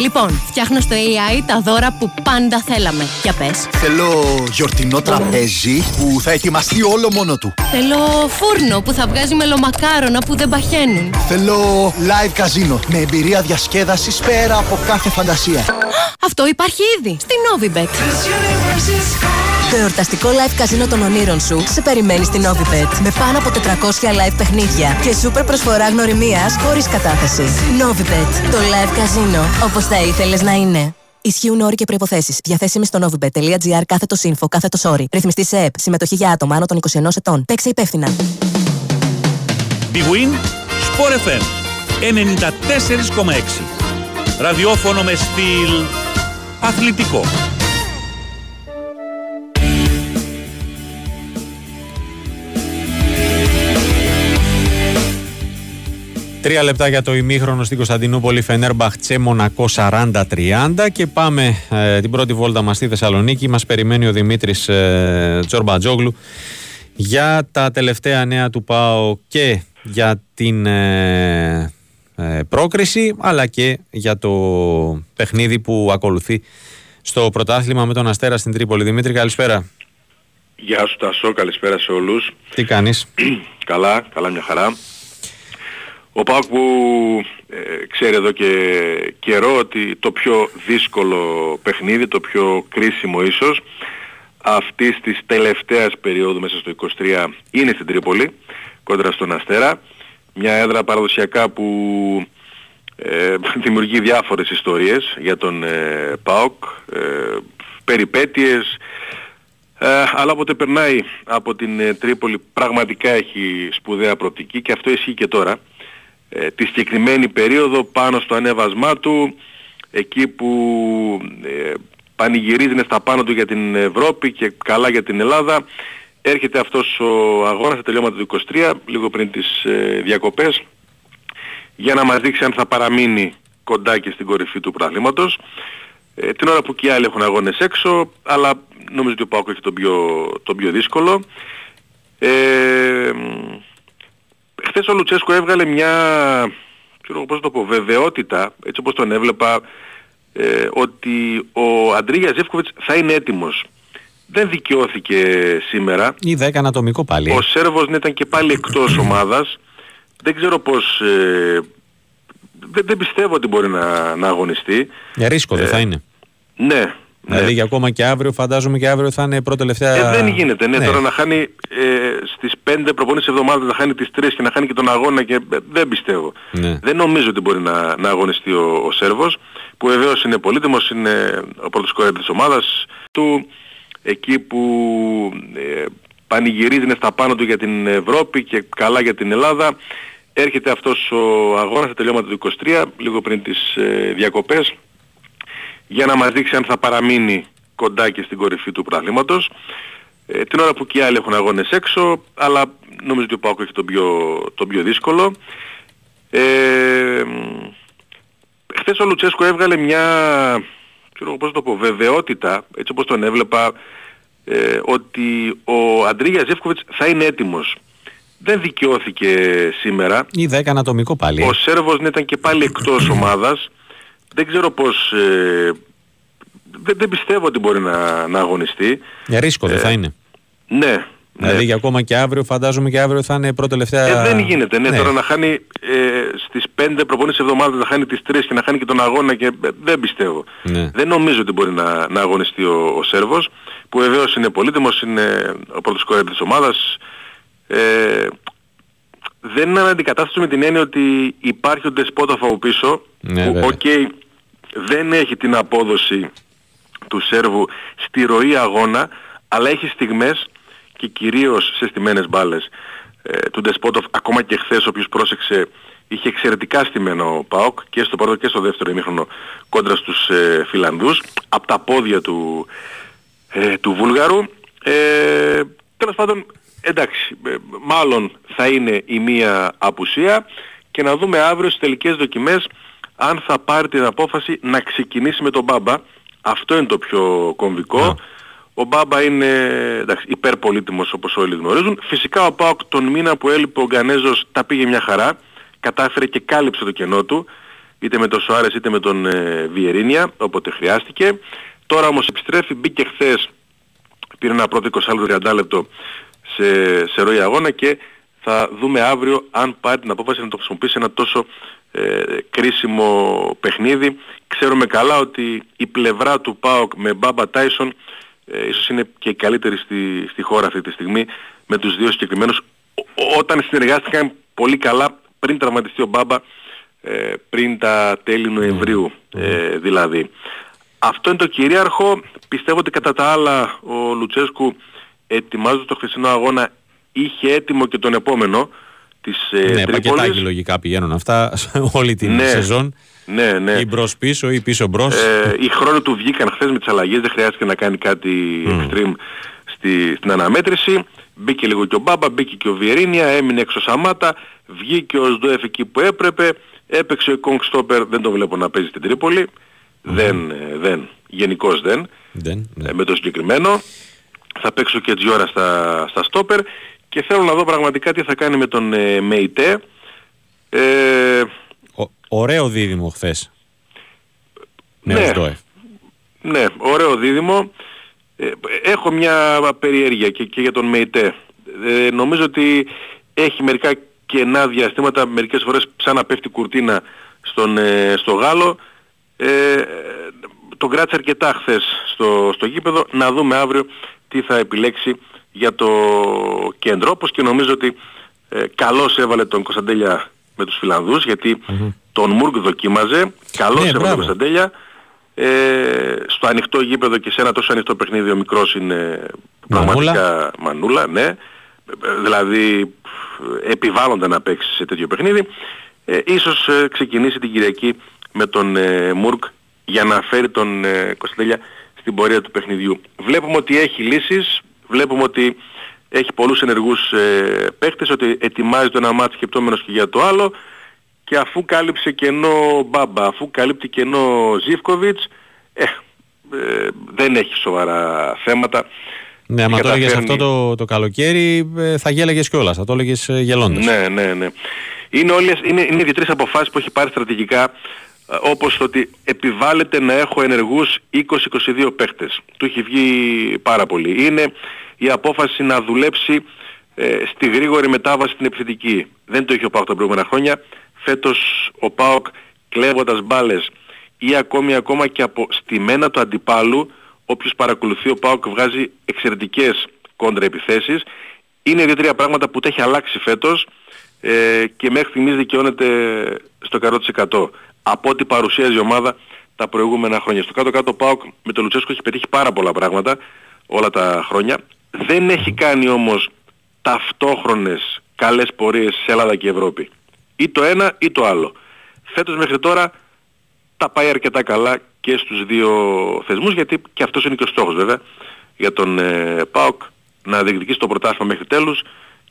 Λοιπόν, φτιάχνω στο AI τα δώρα που πάντα θέλαμε. Για πες.
Θέλω γιορτινό τραπέζι που θα ετοιμαστεί όλο μόνο του.
Θέλω φούρνο που θα βγάζει μελομακάρονα που δεν παχαίνουν.
Θέλω live καζίνο με εμπειρία διασκέδασης πέρα από κάθε φαντασία.
Αυτό υπάρχει ήδη στη Novibet. Το εορταστικό live καζίνο των ονείρων σου σε περιμένει στην Novibet. Με πάνω από 400 live παιχνίδια και σούπερ προσφορά γνωριμίας χωρίς κατάθεση. Novibet. Το live καζίνο όπως θα ήθελες να είναι. Ισχύουν όροι και προποθέσει. Διαθέσιμοι στο novibet.gr κάθετος info κάθετος όρι. Ρυθμιστή σε ΕΠ. Συμμετοχή για άτομα άνω των 21 ετών. Παίξε υπεύθυνα.
Big Win Sport FM 94,6. Ραδιόφωνο με στυλ αθλητικό.
Τρία λεπτά για το ημίχρονο στην Κωνσταντινούπολη, Φενέρμπαχ Τσε Μονακό 40-30 και πάμε ε, την πρώτη βόλτα μας στη Θεσσαλονίκη. Μας περιμένει ο Δημήτρης ε, Τζορμπατζόγλου για τα τελευταία νέα του ΠΑΟ και για την ε, ε, πρόκριση αλλά και για το παιχνίδι που ακολουθεί στο πρωτάθλημα με τον Αστέρα στην Τρίπολη. Δημήτρη, καλησπέρα.
Γεια σου Τασό, καλησπέρα σε όλους.
Τι κάνεις;
καλά, καλά μια χαρά. Ο Πάουκ που ε, ξέρει εδώ και καιρό ότι το πιο δύσκολο παιχνίδι, το πιο κρίσιμο ίσως, αυτής της τελευταίας περίοδου μέσα στο 23 είναι στην Τρίπολη, κόντρα στον Αστέρα. Μια έδρα παραδοσιακά που ε, δημιουργεί διάφορες ιστορίες για τον ε, ΠΑΟΚ, ε, περιπέτειες, ε, αλλά όποτε περνάει από την ε, Τρίπολη πραγματικά έχει σπουδαία προοπτική και αυτό ισχύει και τώρα ε, τη συγκεκριμένη περίοδο πάνω στο ανέβασμά του εκεί που ε, πανηγυρίζει στα πάνω του για την Ευρώπη και καλά για την Ελλάδα. Έρχεται αυτός ο αγώνας στα τελειώματα του 23 λίγο πριν τις ε, διακοπές για να μας δείξει αν θα παραμείνει κοντά και στην κορυφή του πραγλήματος ε, την ώρα που και οι άλλοι έχουν αγώνες έξω αλλά νομίζω ότι ο Πάκος έχει το πιο, το πιο δύσκολο. Ε, χθες ο Λουτσέσκο έβγαλε μια, ξέρω πώς το πω, βεβαιότητα, έτσι όπως τον έβλεπα, ε, ότι ο Αντρίγια Ζεύκοβιτς θα είναι έτοιμος. Δεν δικαιώθηκε σήμερα.
Είδα έκανε ατομικό πάλι.
Ο Σέρβος ήταν και πάλι εκτός ομάδας. Δεν ξέρω πώς... Ε, δεν, δεν πιστεύω ότι μπορεί να, να αγωνιστεί.
Για ρίσκο δεν ε, θα είναι.
Ναι,
Δηλαδή για ακόμα και αύριο, φαντάζομαι και αύριο θα είναι πρώτο τελευταία.
Ε, δεν γίνεται, ναι, τώρα να χάνει ε, στις 5 προπονήσεις εβδομάδες να χάνει τις 3 και να χάνει και τον αγώνα και ε, δεν πιστεύω.
Ναι.
Δεν νομίζω ότι μπορεί να, να αγωνιστεί ο, ο Σέρβος που βεβαίως είναι πολύτιμος, είναι ο πρώτος κορέα της ομάδας του εκεί που ε, πανηγυρίζει είναι στα πάνω του για την Ευρώπη και καλά για την Ελλάδα. Έρχεται αυτός ο αγώνας στα τελειώματα του 23, λίγο πριν τις ε, διακοπές, για να μας δείξει αν θα παραμείνει κοντά και στην κορυφή του πράγματος. Ε, την ώρα που και οι άλλοι έχουν αγώνες έξω, αλλά νομίζω ότι ο Πάκο έχει τον πιο, το πιο δύσκολο. Ε, χθες ο Λουτσέσκο έβγαλε μια, ξέρω πώς το πω, βεβαιότητα, έτσι όπως τον έβλεπα, ε, ότι ο Αντρίγια Ζεύκοβιτς θα είναι έτοιμος. Δεν δικαιώθηκε σήμερα.
Είδα έκανε ατομικό πάλι.
Ο Σέρβος ήταν και πάλι εκτός ομάδας. Δεν ξέρω πώς... Ε, δεν, δεν πιστεύω ότι μπορεί να, να αγωνιστεί.
Για ρίσκο δεν
Ε,
θα είναι.
Ναι.
Δηλαδή για ακόμα και αύριο, φαντάζομαι και αύριο θα είναι πρώτο τελευταία.
Ε, δεν γίνεται. Ναι, τώρα να χάνει ε, στις 5 προπονήσεις εβδομάδες να χάνει τις 3 και να χάνει και τον αγώνα και ε, δεν πιστεύω.
Ναι.
Δεν νομίζω ότι μπορεί να, να αγωνιστεί ο, ο Σέρβος που βεβαίως είναι πολύτιμος, είναι ο πρώτος σκόρερ της ομάδας. Ε, δεν είναι αντικατάσταση με την έννοια ότι υπάρχει ο Ντεσπότοφ από πίσω
Ναι,
που
βέβαια.
οκ δεν έχει την απόδοση του Σέρβου στη ροή αγώνα αλλά έχει στιγμές και κυρίως σε στημένες μπάλες ε, του Ντεσπότοφ ακόμα και χθες όποιος πρόσεξε είχε εξαιρετικά στημένο ο ΠΑΟΚ και στο πρώτο και στο δεύτερο ημίχρονο κόντρα στους ε, Φιλανδούς από τα πόδια του, ε, του Βούλγαρου ε, τέλος πάντων εντάξει ε, μάλλον θα είναι η μία απουσία και να δούμε αύριο στις τελικές δοκιμές αν θα πάρει την απόφαση να ξεκινήσει με τον Μπάμπα αυτό είναι το πιο κομβικό ο Μπάμπα είναι εντάξει, υπερπολίτιμος όπως όλοι γνωρίζουν. Φυσικά ο Πάοκ τον μήνα που έλειπε ο Γκανέζος τα πήγε μια χαρά. Κατάφερε και κάλυψε το κενό του. Είτε με τον Σοάρες είτε με τον ε, Βιερίνια όποτε χρειάστηκε. Τώρα όμως επιστρέφει, μπήκε χθες, πήρε ένα πρώτο 20 λεπτό 30 λεπτό σε, σε ροή αγώνα και θα δούμε αύριο αν πάρει την απόφαση να το χρησιμοποιήσει ένα τόσο ε, κρίσιμο παιχνίδι. Ξέρουμε καλά ότι η πλευρά του ΠΑΟΚ με Μπάμπα Τάισον ε, ίσως είναι και η καλύτερη στη, στη χώρα αυτή τη στιγμή με τους δύο συγκεκριμένους Ό- όταν συνεργάστηκαν πολύ καλά πριν τραυματιστεί ο Μπάμπα ε, πριν τα τέλη Νοεμβρίου ε, δηλαδή. Αυτό είναι το κυρίαρχο. Πιστεύω ότι κατά τα άλλα ο Λουτσέσκου ετοιμάζοντας το χθεσινό αγώνα είχε έτοιμο και τον επόμενο της ε,
ναι,
Τρίπολης.
πακετάκι λογικά πηγαίνουν αυτά σε όλη την
Ναι.
σεζόν.
Ναι, ναι.
Ή μπρος πίσω ή πίσω μπρος.
Ε, οι χρόνοι του βγήκαν χθες με τις αλλαγές, δεν χρειάστηκε να κάνει κάτι extreme στη, στην αναμέτρηση. Μπήκε λίγο και ο Μπάμπα, μπήκε και ο Βιερίνια, έμεινε έξω Σαμάτα, βγήκε ο Σντοεφ εκεί που έπρεπε, έπαιξε ο Κόγκ Στόπερ, δεν το βλέπω να παίζει στην Τρίπολη. Δεν, ε, δεν, γενικώς δεν.
Δεν, ναι.
Ε, με το συγκεκριμένο. Θα παίξω και Τζιόρα στα, στα Στόπερ και θέλω να δω πραγματικά τι θα κάνει με τον ε, Μεϊτέ. Ε,
Ο- ωραίο δίδυμο χθες. Ναι,
Ναι.
ο Σντόεφ.
Ναι, ωραίο δίδυμο. Ε, έχω μια περιέργεια και, και για τον ΜΕΙΤΕ. Ε, νομίζω ότι έχει μερικά κενά διαστήματα, μερικές φορές σαν να πέφτει κουρτίνα στον, ε, στο Γάλλο. Ε, τον κράτησε αρκετά χθες στο, στο γήπεδο. Να δούμε αύριο τι θα επιλέξει για το κέντρο. Όπως και νομίζω ότι ε, καλώς έβαλε τον Κωνσταντέλια με τους Φιλανδούς γιατί τον Μουργκ δοκίμαζε. Καλώς
Ναι,
έβαλε
μπράβο.
τον Κωνσταντέλια. Ε, στο ανοιχτό γήπεδο και σε ένα τόσο ανοιχτό παιχνίδι ο μικρός είναι
Μανούλα.
πραγματικά μανούλα, ναι. Ε, Δηλαδή ε, επιβάλλονται να παίξει σε τέτοιο παιχνίδι. Ε, ίσως ε, ξεκινήσει την Κυριακή με τον ε, Μουρκ για να φέρει τον ε, Κωνσταντέλια στην πορεία του παιχνιδιού. Βλέπουμε ότι έχει λύσεις, βλέπουμε ότι έχει πολλούς ενεργούς ε, παίχτες, ότι ετοιμάζει το ένα μάτι σκεπτόμενος και για το άλλο και αφού κάλυψε κενό Μπάμπα, αφού καλύπτει κενό Ζίβκοβιτς, ε, ε, δεν έχει σοβαρά θέματα.
Ναι, άμα
Και
το έλεγες αυτό
καταφέρνει.
το, το καλοκαίρι ε, θα γέλαγες κιόλας, θα το έλεγες ε, γελώντας.
Ναι, ναι, ναι. Είναι, όλες, είναι, είναι δύο-τρεις αποφάσεις που έχει πάρει στρατηγικά ε, όπως το ότι επιβάλλεται να έχω ενεργούς 20-22 παίχτες. Του έχει βγει πάρα πολύ. Είναι η απόφαση να δουλέψει ε, στη γρήγορη μετάβαση στην επιθετική. Δεν το είχε ο ΠΑΟΚ τα προηγούμενα χρόνια. Φέτος ο ΠΑΟΚ κλέβοντας μπάλες ή ακόμη ακόμα και από στημένα του αντιπάλου όποιος παρακολουθεί ο ΠΑΟΚ βγάζει εξαιρετικές κόντρα επιθέσεις. Είναι δύο-τρία πράγματα που τα έχει αλλάξει φέτος ε, και μέχρι στιγμής δικαιώνεται στο 100% από ό,τι παρουσίαζε η ομάδα τα προηγούμενα χρόνια. Στο κάτω-κάτω ο ΠΑΟΚ με τον Λουτσέσκο έχει πετύχει πάρα πολλά πράγματα όλα τα χρόνια. Δεν έχει κάνει όμως ταυτόχρονες καλές πορείες σε Ελλάδα και Ευρώπη. Ή το ένα ή το άλλο. Φέτος μέχρι τώρα τα πάει αρκετά καλά και στους δύο θεσμούς γιατί και αυτός είναι και ο στόχος βέβαια για τον ε, ΠΑΟΚ να διεκδικήσει το πρωτάθλημα μέχρι τέλους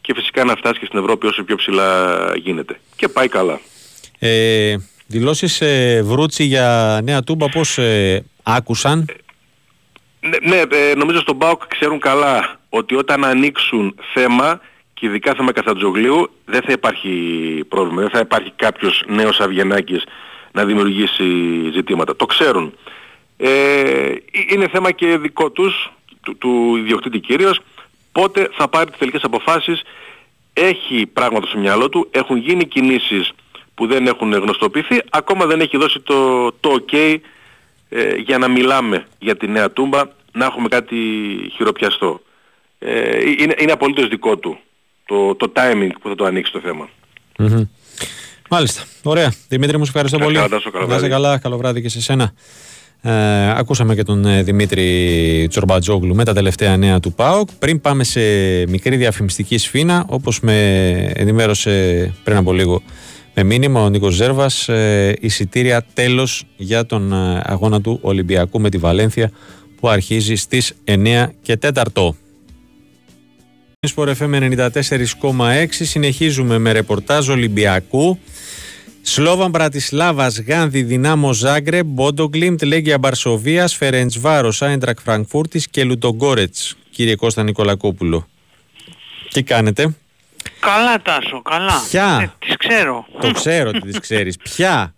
και φυσικά να φτάσει και στην Ευρώπη όσο πιο ψηλά γίνεται. Και πάει καλά.
Ε, δηλώσεις ε, Βρούτσι για νέα τούμπα πώς ε, άκουσαν;
Ναι, ναι ε, νομίζω στον ΠΑΟΚ ξέρουν καλά ότι όταν ανοίξουν θέμα και ειδικά θέμα Καθατζογλίου δεν θα υπάρχει πρόβλημα, δεν θα υπάρχει κάποιος νέος Αυγενάκης να δημιουργήσει ζητήματα. Το ξέρουν. Ε, είναι θέμα και δικό τους, του, του ιδιοκτήτη κύριος, πότε θα πάρει τις τελικές αποφάσεις, έχει πράγματα στο μυαλό του, έχουν γίνει κινήσεις που δεν έχουν γνωστοποιηθεί, ακόμα δεν έχει δώσει το, το ok ε, για να μιλάμε για τη νέα τούμπα, να έχουμε κάτι χειροπιαστό. Ε, είναι, είναι απολύτως δικό του το, το timing που θα το ανοίξει το θεμα
Μάλιστα. Ωραία. Δημήτρη μου, σε ευχαριστώ πολύ.
Να
είσαι καλά. Καλό βράδυ και σε σένα. Ε, ακούσαμε και τον ε, Δημήτρη Τσορμπατζόγλου με τα τελευταία νέα του ΠΑΟΚ. Πριν πάμε σε μικρή διαφημιστική σφήνα, όπως με ενημέρωσε πριν από λίγο με μήνυμα ο Νίκος Ζέρβας, ε, εισιτήρια τέλος για τον ε, αγώνα του Ολυμπιακού με τη Βαλένθια που αρχίζει στις 9 και 4. Sport FM 94,6 συνεχίζουμε με ρεπορτάζ Ολυμπιακού Σλόβαν Μπρατισλάβα, Γάνδη, Δυνάμο Ζάγκρε, Μπόντο Γκλιμτ, Λέγκια Βαρσοβίας, Φερεντσβάρο, Άιντραχτ Φρανκφούρτης και Λουντογκόρετς. Κύριε Κώστα Νικολακόπουλο. Τι κάνετε;
Καλά Τάσο, καλά.
Ποια;
Ε, τις ξέρω.
Το ξέρω ότι τις ξέρεις. Ποια;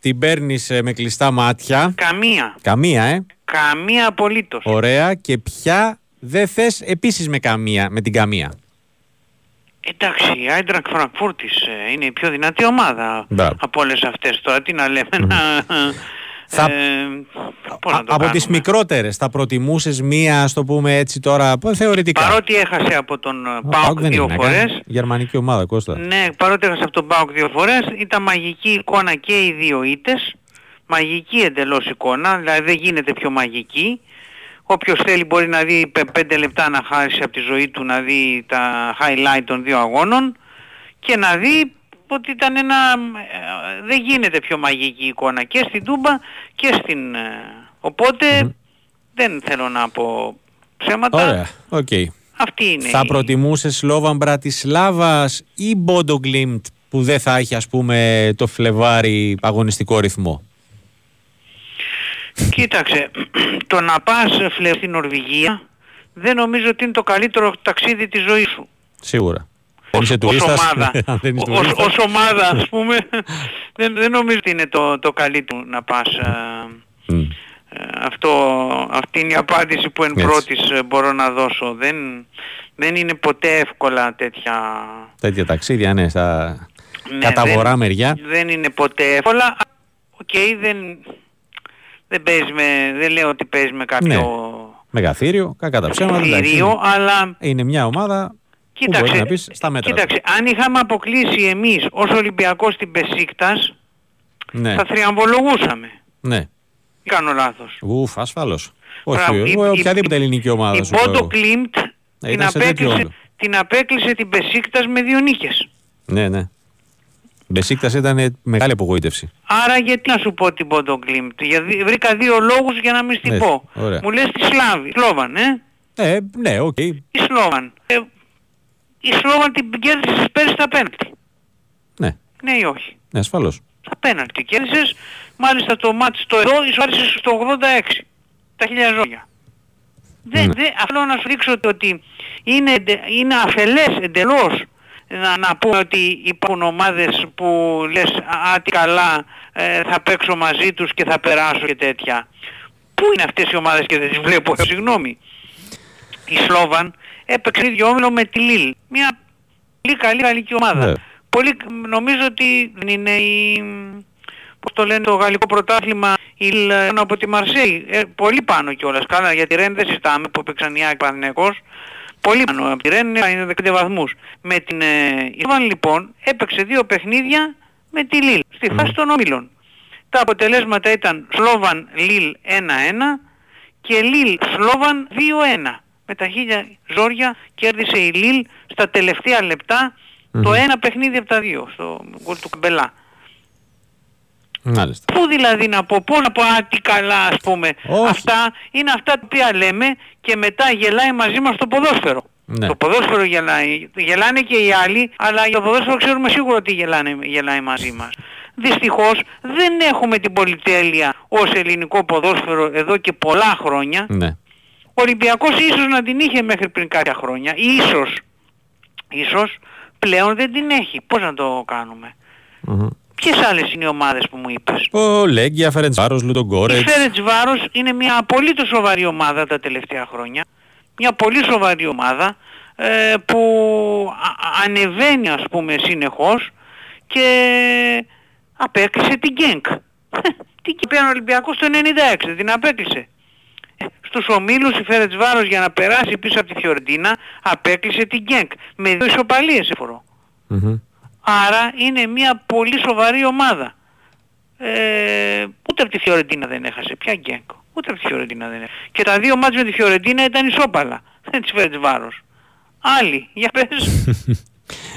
Την παίρνεις με κλειστά μάτια;
Καμία.
Καμία, ε;
Καμία απολύτως.
Ωραία. Και ποια δεν θες επίσης με καμία, με την καμία;
Εντάξει, η Άιντρακ Φραγκφούρτης ε, είναι η πιο δυνατή ομάδα
Μπράβο.
από όλες αυτές. Τώρα τι να λέμε να...
Θα-
ε, πώς να το
από τις
κάνουμε;
μικρότερες θα προτιμούσες μία, ας το πούμε έτσι τώρα, πω- θεωρητικά;
Παρότι έχασε από τον ε,
Ο
ΠΑΟΚ
δεν
δύο
είναι,
φορές,
έκανε Γερμανική ομάδα, Κώστα.
ναι, παρότι έχασε από τον ΠΑΟΚ δύο φορές, ήταν μαγική εικόνα και οι δύο ήτες, μαγική εντελώς εικόνα, δηλαδή δεν γίνεται πιο μαγική. Όποιος θέλει μπορεί να δει πε- πέντε λεπτά να χάσει από τη ζωή του να δει τα highlight των δύο αγώνων και να δει ότι ήταν ένα... ε, δεν γίνεται πιο μαγική εικόνα και στην Τούμπα και στην... ε, Οπότε δεν θέλω να πω ψέματα.
Ωραία, οκ.
Αυτή είναι
Θα
η-
προτιμούσες Σλόβαν Μπρατισλάβας ή Μπόντο Γκλιμτ που δεν θα έχει ας πούμε το Φλεβάρι αγωνιστικό ρυθμό;
Κοίταξε, το να πας φλε στην Νορβηγία δεν νομίζω ότι είναι το καλύτερο ταξίδι της ζωής σου.
Σίγουρα. Δεν είσαι
Ως
τουρίστας.
ομάδα,
Αν δεν είσαι
ως,
τουρίστας.
ως ομάδα ας πούμε, δεν, δεν νομίζω ότι είναι το, το καλύτερο να πας. ε,
Μμ.
ε, αυτό, αυτή είναι η απάντηση που εν
Έτσι.
πρώτης ε, μπορώ να δώσω. Δεν, δεν είναι ποτέ εύκολα τέτοια...
Τέτοια ταξίδια, ναι, στα
Ναι,
κατά
δεν-
βορρά μεριά.
Δεν είναι ποτέ εύκολα. Οκ, δεν, δεν, παίζεις με, δεν λέω ότι παίζεις με κάποιο
Μεγαθύριο, κακά τα ψέματα. εντάξει,
θηρίο,
είναι-
αλλά
Είναι μια ομάδα που μπορεί
κοίταξε,
να πεις στα μέτρα. του.
κοίταξε, αν είχαμε αποκλείσει εμείς ως Ολυμπιακός την Πεσίκτας,
Ναι,
θα θριαμβολογούσαμε.
ναι.
Τι κάνω λάθος;
Ουφ, ασφαλώς. Όχι,
Μπράβο, η-
εγώ,
η-
οποιαδήποτε ελληνική ομάδα.
Η
σου λέω.
Πόντο Κλίμπτ την,
ήταν σε τέτοιο
απέκλεισε,
όγκο.
την απέκλεισε την Πεσίκτας με δύο νίκες.
Ναι, ναι. Μπεσίκτας ήταν μεγάλη απογοήτευση.
Άρα γιατί να σου πω την Πόντο Κλίμπτ; Γιατί βρήκα δύο λόγους για να μην στην
Ναι,
πω.
ωραία.
Μου λες τη Σλάβη, Σλόβαν, ε;
Ε, ναι, οκ.
Η Σλόβαν. Ε, η Σλόβαν την κέρδισες πέρυσι στα πέναλτι.
Ναι,
Ναι ή όχι;
ναι, ασφαλώς.
Στα πέναλτι κέρδισες. Μάλιστα το μάτι στο εδώ ισόρισες στο 86. Τα χίλια ζώγια. Δεν,
Ναι.
δεν, αυτό να σου δείξω ότι- ότι είναι, εντε- είναι αφελές εντελώς να, να πούμε ότι υπάρχουν ομάδες που λες «Α, α, τι καλά ε, θα παίξω μαζί τους και θα περάσω και τέτοια». Πού είναι αυτές οι ομάδες και δεν τις βλέπω, ε, συγγνώμη. Η Σλόβαν έπαιξε ίδιο όμιλο με τη Λίλ. Μια πολύ καλή γαλλική ομάδα.
Ναι.
Πολύ, νομίζω ότι δεν είναι η... πώς το λένε το γαλλικό πρωτάθλημα η Λ από τη Μαρσέη. Ε, πολύ πάνω κιόλας. Καλά για τη Ρεν δεν συζητάμε που έπαιξαν οι Άκη Παναθηναϊκός. Πολύ πάνω από τη Ρεν είναι 15 βαθμούς. Με την ε, Ισβάν λοιπόν έπαιξε δύο παιχνίδια με τη Λίλ στη φάση των ομίλων. Τα αποτελέσματα ήταν Σλόβαν Λίλ 1-1 και Λίλ Σλόβαν 2-1. Με τα χίλια ζόρια κέρδισε η Λίλ στα τελευταία λεπτά το ένα παιχνίδι από τα δύο στο γκολ του Καμπελά.
Μάλιστα.
Πού δηλαδή να πω, πού να πω, α, τι καλά ας πούμε. Αυτά είναι αυτά τα οποία λέμε και μετά γελάει μαζί μας το ποδόσφαιρο.
Ναι.
Το ποδόσφαιρο γελάει. Γελάνε και οι άλλοι, αλλά για το ποδόσφαιρο ξέρουμε σίγουρα ότι γελάνε, γελάει μαζί μας. Δυστυχώς δεν έχουμε την πολυτέλεια ως ελληνικό ποδόσφαιρο εδώ και πολλά χρόνια.
Ναι.
Ο Ολυμπιακός ίσως να την είχε μέχρι πριν κάποια χρόνια. Ίσως. Ίσως πλέον δεν την έχει. Πώς να το κάνουμε. Ποιες άλλες είναι οι ομάδες που μου είπες;
Ο Λέγκια, Φερεντσβάρος,
Η
Λουτογκόρετς.
Φέρετς Βάρος είναι μια απολύτως σοβαρή ομάδα τα τελευταία χρόνια. Μια πολύ σοβαρή ομάδα ε, που α- ανεβαίνει ας πούμε συνεχώς και απέκλεισε την Γκένκ. Τι και πήραν ο Ολυμπιακός το 96, την απέκλεισε. Ε, Στους ομίλους η Φέρετς Βάρος για να περάσει πίσω από τη Φιωρντίνα απέκλεισε την Γκένκ με δύο ισοπαλίες σε φορό.
Μμμ.
Άρα είναι μια πολύ σοβαρή ομάδα. Ε, ούτε από τη Φιωρεντίνα δεν έχασε. Ποια Γκένκο. Ούτε από τη Φιωρεντίνα δεν έχασε. Και τα δύο μάτια με τη Φιωρεντίνα ήταν ισόπαλα. Δεν της φέρεις βάρος. Άλλοι. Για πες.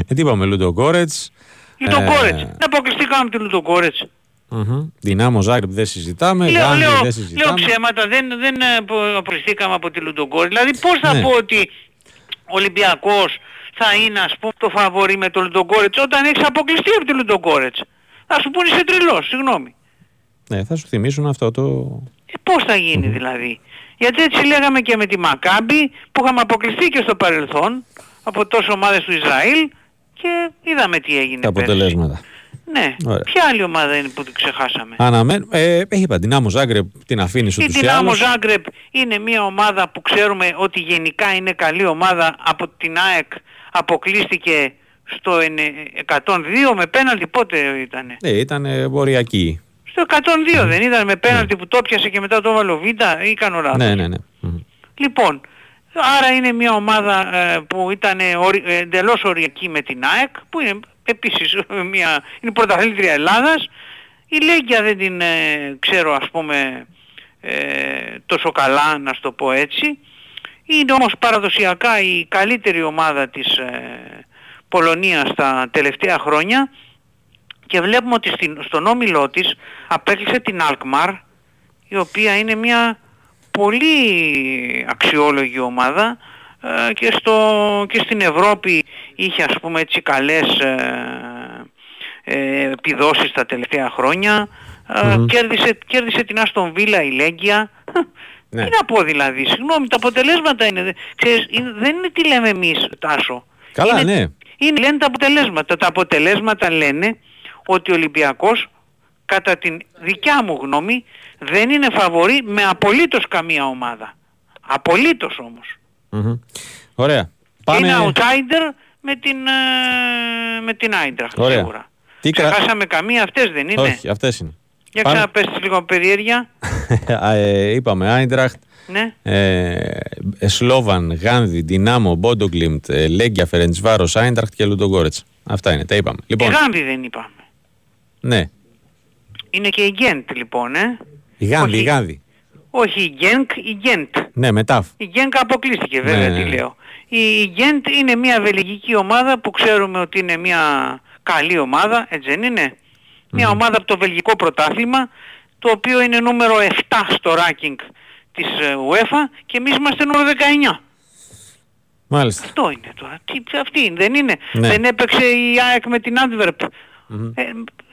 Ε, τι είπαμε, Λουτογκόρετς.
Λουτογκόρετς.
Ε,
Να αποκλειστήκαμε από τη Λουτογκόρετς.
Μμμ. Δυνάμο Ζάγκρεπ δεν συζητάμε.
Λέω,
Γάνδη
λέω,
δεν
λέω
συζητάμε.
ψέματα. Δεν, δεν ε, απο- αποκλειστήκαμε από τη Λουτογκόρετς. Δηλαδή πώς θα
Ναι.
πω ότι ο Ολυμπιακός θα είναι ας πούμε το φαβορί με το Λουτογκόρετς όταν έχεις αποκλειστεί από τη Λουτογκόρετς. Θα σου πούνε είσαι τρελός. Συγγνώμη.
Ναι, θα σου θυμίσουν αυτό το.
Ε, πώς θα γίνει δηλαδή; Γιατί έτσι λέγαμε και με τη Μακάμπη που είχαμε αποκλειστεί και στο παρελθόν από τόσες ομάδες του Ισραήλ και είδαμε τι έγινε
τα
πέρσι.
αποτελέσματα.
Ναι.
Ωραία.
Ποια άλλη ομάδα είναι που την ξεχάσαμε;
Αναμέν, ε, είπα, Δυνάμο Ζάγκρεπ την αφήνει
Η
ούτως ή
Δυνάμο
άλλως.
Ζάγκρεπ είναι μια ομάδα που ξέρουμε ότι γενικά είναι καλή ομάδα από την ΑΕΚ αποκλείστηκε στο ενε- 102 με πέναλτι πότε ήτανε;
Ναι, ήταν ε, βορειακή.
Στο 102 δεν ήταν με πέναλτι που το πιάσε και μετά το έβαλε ο Β ή κάνω λάθος.
Ναι, ναι, ναι. Μμμ.
Λοιπόν, άρα είναι μια ομάδα ε, που ήταν ε, ορι- ε, εντελώς οριακή με την ΑΕΚ, που είναι επίσης ε, μια, είναι πρωταθλήτρια Ελλάδας. Η Λέγκια δεν την ε, ξέρω ας πούμε ε, τόσο καλά να σου το πω έτσι. Είναι όμως παραδοσιακά η καλύτερη ομάδα της ε, Πολωνίας τα τελευταία χρόνια και βλέπουμε ότι στην, στον όμιλό της απέκλεισε την Alkmaar η οποία είναι μια πολύ αξιόλογη ομάδα ε, και, στο, και στην Ευρώπη είχε ας πούμε έτσι καλές ε, ε, επιδόσεις τα τελευταία χρόνια ε,
Μμμ.
κέρδισε, κέρδισε την Άστον Βίλα η Λέγκια
Ναι.
τι να πω δηλαδή, συγγνώμη, τα αποτελέσματα είναι, δε- ξέρεις, είναι- δεν είναι τι λέμε εμείς, Τάσο.
Καλά,
είναι,
ναι.
είναι, λένε τα αποτελέσματα. Τα αποτελέσματα λένε ότι ο Ολυμπιακός, κατά την δικιά μου γνώμη, δεν είναι φαβορή με απολύτως καμία ομάδα. Απολύτως όμως.
Μμμ. Ωραία.
Και Είναι
Πάμε.
outsider με την, ε, με την Άιντραχτ
Ωραία.
σίγουρα.
Τι κρα-
Ξεχάσαμε καμία, αυτές δεν είναι;
Όχι, αυτές είναι.
Για
Πάμε.
ξαναπες λίγο περιέργεια.
Α, ε, είπαμε Άιντραχτ,
Ναι.
ε, Σλόβαν, Γάνδη, Δυνάμο, Μπόντογκλιμπτ, ε, Λέγκια, Φερεντσβάρος, Άιντραχτ και Λουτογκόρετς. Αυτά είναι, τα είπαμε.
Η
Λοιπόν,
Γάνδη δεν είπαμε.
ναι,
Είναι και η Γκέντ λοιπόν, ε.
η Γάνδη, η
Όχι.
Γάνδη.
Όχι η Γκένκ, η Γκέντ.
Ναι, μετά.
Η Γκένκ αποκλείστηκε βέβαια
Ναι,
τι
ναι.
λέω. Η η Γκέντ είναι μια βελγική ομάδα που ξέρουμε ότι είναι μια καλή ομάδα, έτσι δεν είναι; Μια ομάδα από το βελγικό πρωτάθλημα, το οποίο είναι νούμερο 7 στο ranking της ε, UEFA και εμείς είμαστε νούμερο 19.
Μάλιστα.
Αυτό είναι τώρα. Τι, αυτή είναι, δεν είναι;
Ναι.
Δεν έπαιξε η ΑΕΚ με την Antwerp. Ε,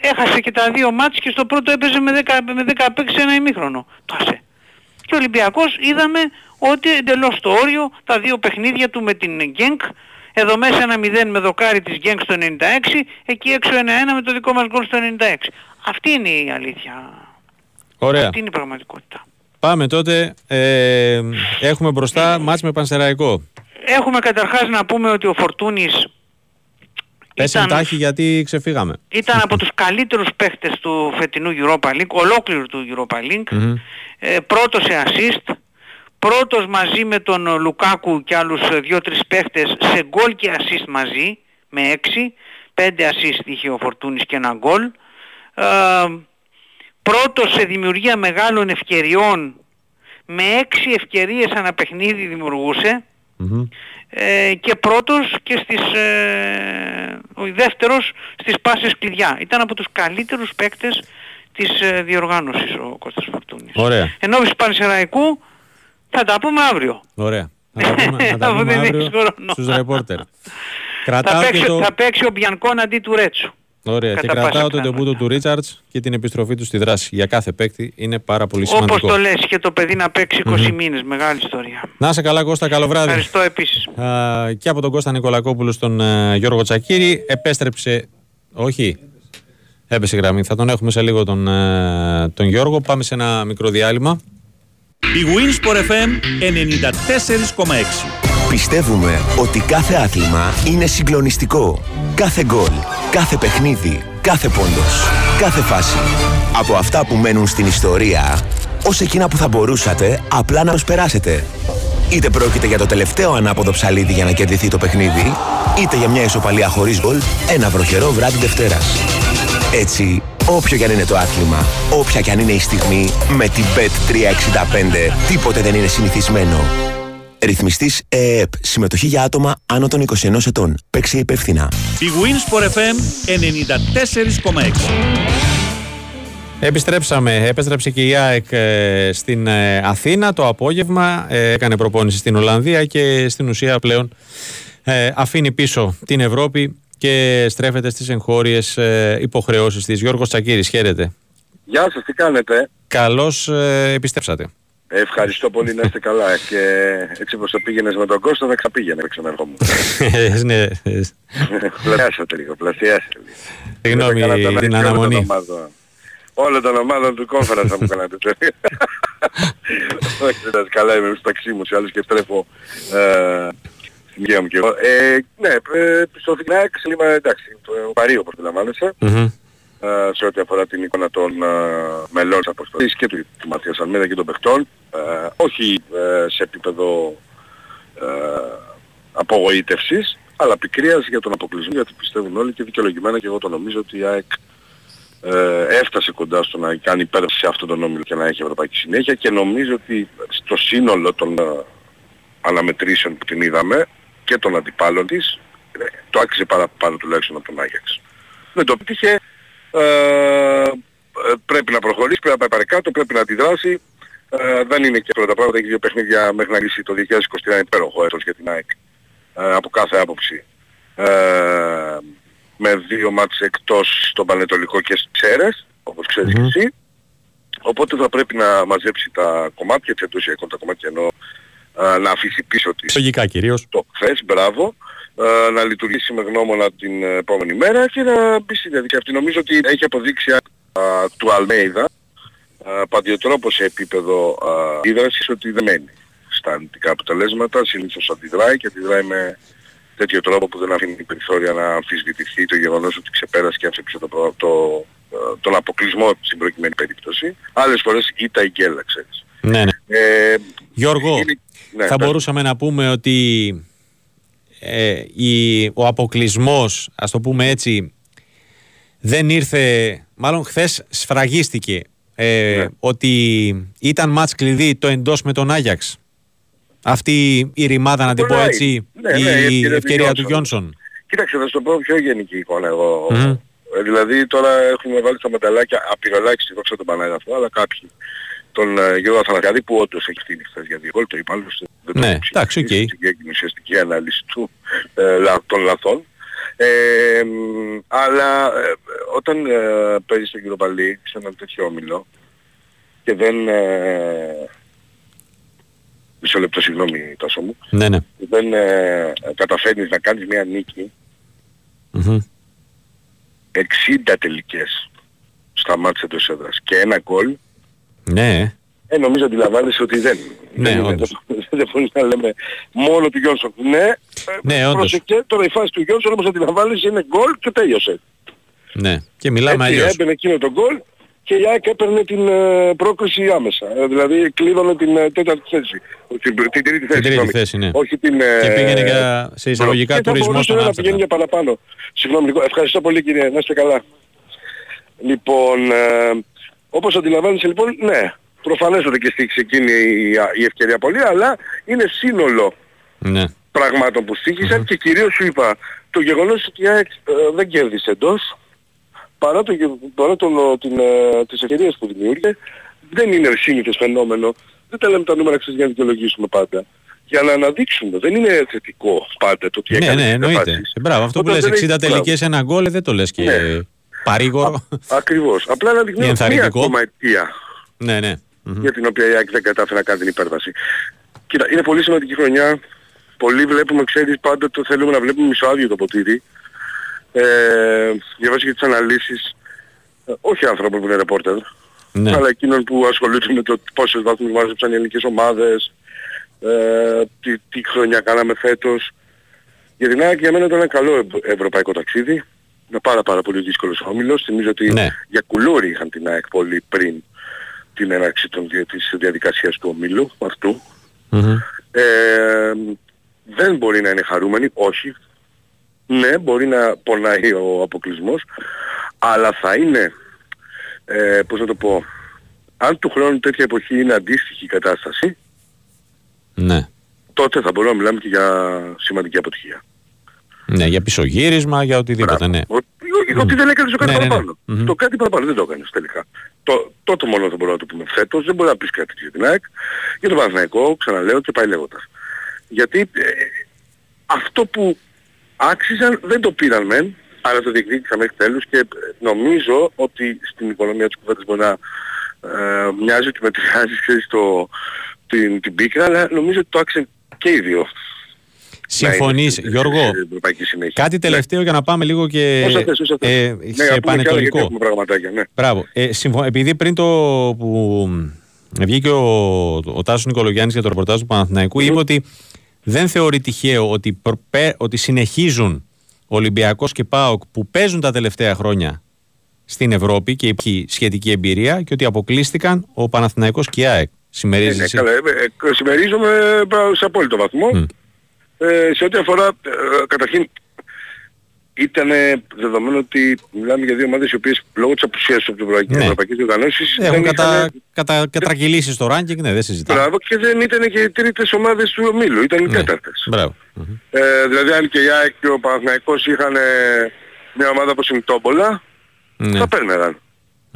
έχασε και τα δύο μάτς και στο πρώτο έπαιζε με 10, με 10 παίκτες σε ένα ημίχρονο. Το άσε. Και ο Ολυμπιακός είδαμε ότι εντελώς στο όριο τα δύο παιχνίδια του με την Γκένκ εδώ μέσα ένα 0 με δοκάρι της Γκένκ στο 96 εκεί έξω ένα 1 με το δικό μας γκολ στο 96. Αυτή είναι η αλήθεια.
Ωραία.
Αυτή είναι η πραγματικότητα.
Πάμε τότε. Ε, έχουμε μπροστά μάτς με Πανσεραϊκό.
Έχουμε καταρχάς να πούμε ότι ο Φορτούνης
Πέσαν τάχη γιατί ξεφύγαμε.
Ήταν από τους καλύτερους παίχτες του φετινού Europa League, ολόκληρου του Europa League.
Μμμ.
Ε, πρώτος σε assist, πρώτος μαζί με τον Λουκάκου και άλλους ε, δύο-τρεις παίχτες σε γκολ και assist μαζί, με έξι. Πέντε assist είχε ο Φορτούνης και ένα γκολ. Ε, πρώτος σε δημιουργία μεγάλων ευκαιριών, με έξι ευκαιρίες ανά παιχνίδι δημιουργούσε.
Μμμ.
Ε, και πρώτος και στις, ε, ο δεύτερος στις πάσες κλειδιά. Ήταν από τους καλύτερους παίκτες της ε, διοργάνωσης ο Κώστας Φορτούνης.
Ωραία.
Ενώ του Πανσεραϊκού θα τα πούμε αύριο.
Ωραία. Να τα πούμε, να τα
Αφού
πούμε
δεν
αύριο
έχεις χρόνο.
στους ρεπόρτερ.
Θα
Κρατάω και
παίξει,
το...
θα παίξει ο Μπιανκόν αντί του Ρέτσου.
Ωραία. Και
κατά πάσα
κρατάω το
πιθανότητα.
τεμπούτο του Ρίτσαρτς και την επιστροφή του στη δράση. Για κάθε παίκτη είναι πάρα πολύ σημαντικό.
Όπως το λες και το παιδί να παίξει 20
Μμμ.
μήνες. Μεγάλη ιστορία.
Να είσαι καλά Κώστα, καλό βράδυ.
Ευχαριστώ επίσης.
Α, και από τον Κώστα Νικολακόπουλο στον ε, Γιώργο Τσακύρη. Επέστρεψε. Όχι. Έπεσε η γραμμή. Θα τον έχουμε σε λίγο τον, ε, τον Γιώργο. Πάμε σε ένα μικρό διάλειμμα.
Η Winsport FM 94,6.
Πιστεύουμε ότι κάθε άθλημα είναι συγκλονιστικό. Κάθε γκολ, κάθε παιχνίδι, κάθε πόντος, κάθε φάση. Από αυτά που μένουν στην ιστορία, ως εκείνα που θα μπορούσατε απλά να προσπεράσετε. Είτε πρόκειται για το τελευταίο ανάποδο ψαλίδι για να κερδιθεί το παιχνίδι, είτε για μια ισοπαλία χωρίς γκολ ένα βροχερό βράδυ Δευτέρας. Έτσι, όποιο κι αν είναι το άθλημα, όποια κι αν είναι η στιγμή, με την Bet365 τίποτε δεν είναι συνηθισμένο. Ρυθμιστής ΕΕΠ. Συμμετοχή για άτομα άνω των 21 ετών. Παίξε υπεύθυνα.
Η Winsport FM 94,6.
Επιστρέψαμε. Επέστρεψε και η ΑΕΚ ε, στην ε, Αθήνα το απόγευμα. Ε, έκανε προπόνηση στην Ολλανδία και στην ουσία πλέον ε, αφήνει πίσω την Ευρώπη και στρέφεται στις εγχώριες ε, υποχρεώσεις της. Γιώργος Τσακύρης, χαίρετε.
Γεια σας, τι κάνετε;
Καλώς ε, επιστρέψατε.
Ευχαριστώ πολύ να είστε καλά και έτσι όπως το πήγαινες με τον Κώστα θα ξαπήγαινε ξαναρχόμουν.
ναι,
πλασιάσατε λίγο, πλασιάσατε λίγο.
Συγγνώμη
Έκανα τον
την
αριθμό
αναμονή.
των ομάδων. Όλων των ομάδων του κόμφερα θα μου κάνατε τώρα. Όχι, δεν καλά είμαι στο ταξί μου, σε άλλους και στρέφω ε, στην υγεία μου και εγώ. Ε, ναι, ε, στο Φινάκ, κλίμα εντάξει, το παρεί όπως αντιλαμβάνεσαι.
Μμμ.
ε, σε ό,τι αφορά την εικόνα των ε, μελών της αποστολής και του, του Ματίας Αλμίδα και των παιχτών. Ε, όχι ε, σε επίπεδο ε, απογοήτευσης, αλλά πικρίας για τον αποκλεισμό, γιατί πιστεύουν όλοι και δικαιολογημένα και εγώ το νομίζω ότι η ΑΕΚ ε, έφτασε κοντά στο να κάνει υπέρβαση σε αυτόν τον όμιλο και να έχει ευρωπαϊκή συνέχεια και νομίζω ότι στο σύνολο των ε, αναμετρήσεων που την είδαμε και των αντιπάλων της ε, το άξιζε παραπάνω τουλάχιστον από τον Άγιαξ. Δεν το πετύχε, ε, ε, πρέπει να προχωρήσει, πρέπει να πάει παρακάτω, πρέπει να αντιδράσει. Ε, δεν είναι και πρώτα πράγματα, έχει δύο παιχνίδια μέχρι να λύσει το 2023 είναι υπέροχο έτος για την ΑΕΚ ε, από κάθε άποψη. Ε, με δύο μάτς εκτός στον Πανετολικό και στις Σέρες, όπως ξέρεις και εσύ. Οπότε θα πρέπει να μαζέψει τα κομμάτια, έτσι εντός τα κομμάτια ενώ ε, να αφήσει πίσω της
Λογικά κυρίως.
το χθες, μπράβο, ε, να λειτουργήσει με γνώμονα την επόμενη μέρα και να μπει στη διαδικασία αυτή. Νομίζω ότι έχει αποδείξει α, του Αλμέιδα α, παντιοτρόπο σε επίπεδο α, ίδρασης ότι δεν μένει στα αρνητικά αποτελέσματα, συνήθως αντιδράει και αντιδράει με τέτοιο τρόπο που δεν αφήνει περιθώρια να αμφισβητηθεί το γεγονός ότι ξεπέρασε και άφησε πίσω το, προ- το, ε, τον αποκλεισμό στην προκειμένη περίπτωση. Άλλες φορές ήττα η γκέλα, ξέρεις.
Ναι, ναι.
Ε,
Γιώργο,
είναι- ναι,
θα
πες.
μπορούσαμε να πούμε ότι ε, η, ο αποκλεισμός, ας το πούμε έτσι, δεν ήρθε, μάλλον χθες σφραγίστηκε ε,
Ναι.
ότι ήταν μάτς κλειδί το εντός με τον Άγιαξ. Αυτή η ρημάδα, να την πω
Μπορεί.
έτσι,
Ναι,
η
ναι, η ευκαιρία του
ευκαιρία του
Johnson.
Γιόνσον.
Κοίταξε, θα σου το πω πιο γενική εικόνα εγώ.
Μμμ.
Ε, δηλαδή τώρα έχουμε βάλει στα μεταλλάκια απειρολάκι στη δόξα των Πανάγραφων, αλλά κάποιοι τον ε, Γιώργο Αθανακιάδη που όντως έχει ευθύνη χθες για δύο γκολ, το είπα άλλωστε. Δεν το
Ναι,
έχω
εντάξει, οκ.
ψηφίσει και έγινε ουσιαστική ανάλυση του, ε, λα- των λαθών. Ε, μ, αλλά ε, όταν ε, παίζεις στον κύριο Παλή σε έναν τέτοιο όμιλο και δεν... Ε, μισό λεπτό συγγνώμη τόσο μου.
Ναι, ναι.
Δεν ε, καταφέρνεις να κάνεις μια νίκη
Μμμ.
60 τελικές στα μάτια εντός έδρας και ένα γκολ,
Ναι,
ε, νομίζω αντιλαμβάνεσαι ότι δεν.
Ναι,
δεν, είναι,
όντως.
δεν, δεν μπορεί να λέμε μόνο του Γιόνσον. Ναι,
Ναι, όντως.
Πρόσεχε, τώρα η φάση του Γιόνσον όπως αντιλαμβάνεις είναι γκολ και τέλειωσε.
Ναι, και μιλάμε
Έτσι,
αλλιώς.
έμπαινε εκείνο το γκολ και η ΑΕΚ έπαιρνε την ε, πρόκριση άμεσα. Ε, δηλαδή κλείδωνε την ε, τέταρτη θέση. Την, την τρίτη θέση,
τρίτη
συγγνώμη.
θέση, ναι.
Όχι την... ε,
Και πήγαινε για- σε εισαγωγικά
και θα
τουρισμός
μπορούσε
στον
να
Άμστερνταμ.
πηγαίνει για παραπάνω. Συγγνώμη, λίγο. ευχαριστώ πολύ κύριε, να είστε καλά. Λοιπόν, ε, όπως αντιλαμβάνεσαι λοιπόν, ναι, προφανέστατα και στήχησε εκείνη η, η ευκαιρία πολύ, αλλά είναι σύνολο
Ναι.
πραγμάτων που στήχησαν και κυρίως σου είπα το γεγονός ότι η ΑΕΚ ε, δεν κέρδισε εντός παρά, το, γε- παρά τον, ε, την, ε, τις ευκαιρίες που δημιούργησε δεν είναι σύνηθες φαινόμενο δεν τα λέμε τα νούμερα ξέρεις για να δικαιολογήσουμε πάντα για να αναδείξουμε δεν είναι θετικό πάντα το ότι
Ναι,
έκανε
ναι,
τις
εννοείται.
επάσεις.
Ε, μπράβο, αυτό που
Όταν
λες
δεν
60
έχει-
τελικές ένα γκολ ε, δεν το λες και
Ναι.
Παρήγορο.
Ακριβώς. Απλά να δείχνει μια
ενθαρρυντικό.
ακόμα αιτία
ναι, ναι. Μμμ.
για την οποία η ΑΕΚ δεν κατάφερε να κάνει την υπέρβαση. Κοίτα, είναι πολύ σημαντική χρονιά. Πολλοί βλέπουμε, ξέρεις, πάντα το θέλουμε να βλέπουμε μισοάδιο το ποτήρι. Ε, διαβάζω και τις αναλύσεις, ε, όχι άνθρωπων που είναι ρεπόρτερ,
Ναι.
αλλά εκείνων που ασχολούνται με το πόσες βαθμούς μάζεψαν οι ελληνικές ομάδες, ε, τι, τι χρονιά κάναμε φέτος. Για την ΑΕΚ για μένα ήταν ένα καλό ευ- ευρωπαϊκό ταξίδι. Ένα πάρα πάρα πολύ δύσκολος όμιλος. Θυμίζω ότι
Ναι.
για κουλούρι είχαν την ΑΕΚ πολύ πριν την έναρξη των, δια- της διαδικασίας του ομίλου αυτού.
Μμμ.
Ε, δεν μπορεί να είναι χαρούμενοι, όχι. Ναι, μπορεί να πονάει ο αποκλεισμός, αλλά θα είναι, ε, πώς να το πω, αν του χρόνου τέτοια εποχή είναι αντίστοιχη η κατάσταση,
Ναι.
τότε θα μπορούμε να μιλάμε και για σημαντική αποτυχία.
Ναι, για πισωγύρισμα, για οτιδήποτε, ναι.
Ότι, ότι δεν έκανες το κάτι
Ναι, ναι, ναι.
παραπάνω.
Μμμ.
Το κάτι παραπάνω δεν το έκανες τελικά. Το, τότε μόνο θα μπορούμε να το πούμε φέτος, δεν μπορεί να πεις κάτι για την ΑΕΚ. Για τον Παναθηναϊκό, ξαναλέω και πάει λέγοντας. Γιατί ε, αυτό που άξιζαν δεν το πήραν μεν, αλλά το διεκδίκησαν μέχρι τέλους και ε, νομίζω ότι στην οικονομία της κουβέντας μπορεί να ε, μοιάζει ότι μετριάζεις ξέρεις, το, την, την πίκρα, αλλά νομίζω ότι το άξιζαν και οι δύο.
Συμφωνείς,
Να είναι
Γιώργο,
στην ευρωπαϊκή συνέχεια.
κάτι τελευταίο για να πάμε λίγο και
Όσα θες, όσα θες.
ε,
Ναι, να πούμε
σε
κι άλλα, γιατί
πανετολικό.
έχουμε πραγματάκια, ναι.
Μπράβο. Ε, συμφω- Επειδή πριν το που βγήκε ο, ο Τάσος Νικολογιάννης για το ρεπορτάζ του Παναθηναϊκού είπε ότι δεν θεωρεί τυχαίο ότι, προπέ- ότι συνεχίζουν Ολυμπιακός και ΠΑΟΚ που παίζουν τα τελευταία χρόνια στην Ευρώπη και υπάρχει σχετική εμπειρία και ότι αποκλείστηκαν ο Παναθηναϊκός και η ΑΕΚ.
Ναι,
Συμμερίζεσαι;
καλά, ε, ε, συμμερίζομαι ε, σε απόλυτο βαθμό. Ε, σε ό,τι αφορά, ε, καταρχήν, ήταν δεδομένο ότι μιλάμε για δύο ομάδες οι οποίες λόγω της απουσίας από την Ευρωπαϊκής
Ναι.
Ευρωπαϊκές Διοργανώσεις
Έχουν
δεν
κατα,
είχαν-
κατα, κατρακυλήσει στο ranking, ναι, δεν συζητάμε.
Μπράβο και δεν ήταν και οι τρίτες ομάδες του ομίλου, ήταν οι
Ναι.
τέταρτες.
Μπράβο.
Ε, δηλαδή αν και η ΑΕΚ και ο Παναθηναϊκός είχαν ε, μια ομάδα όπως είναι η Τόμπολα,
Ναι.
θα παίρνεραν.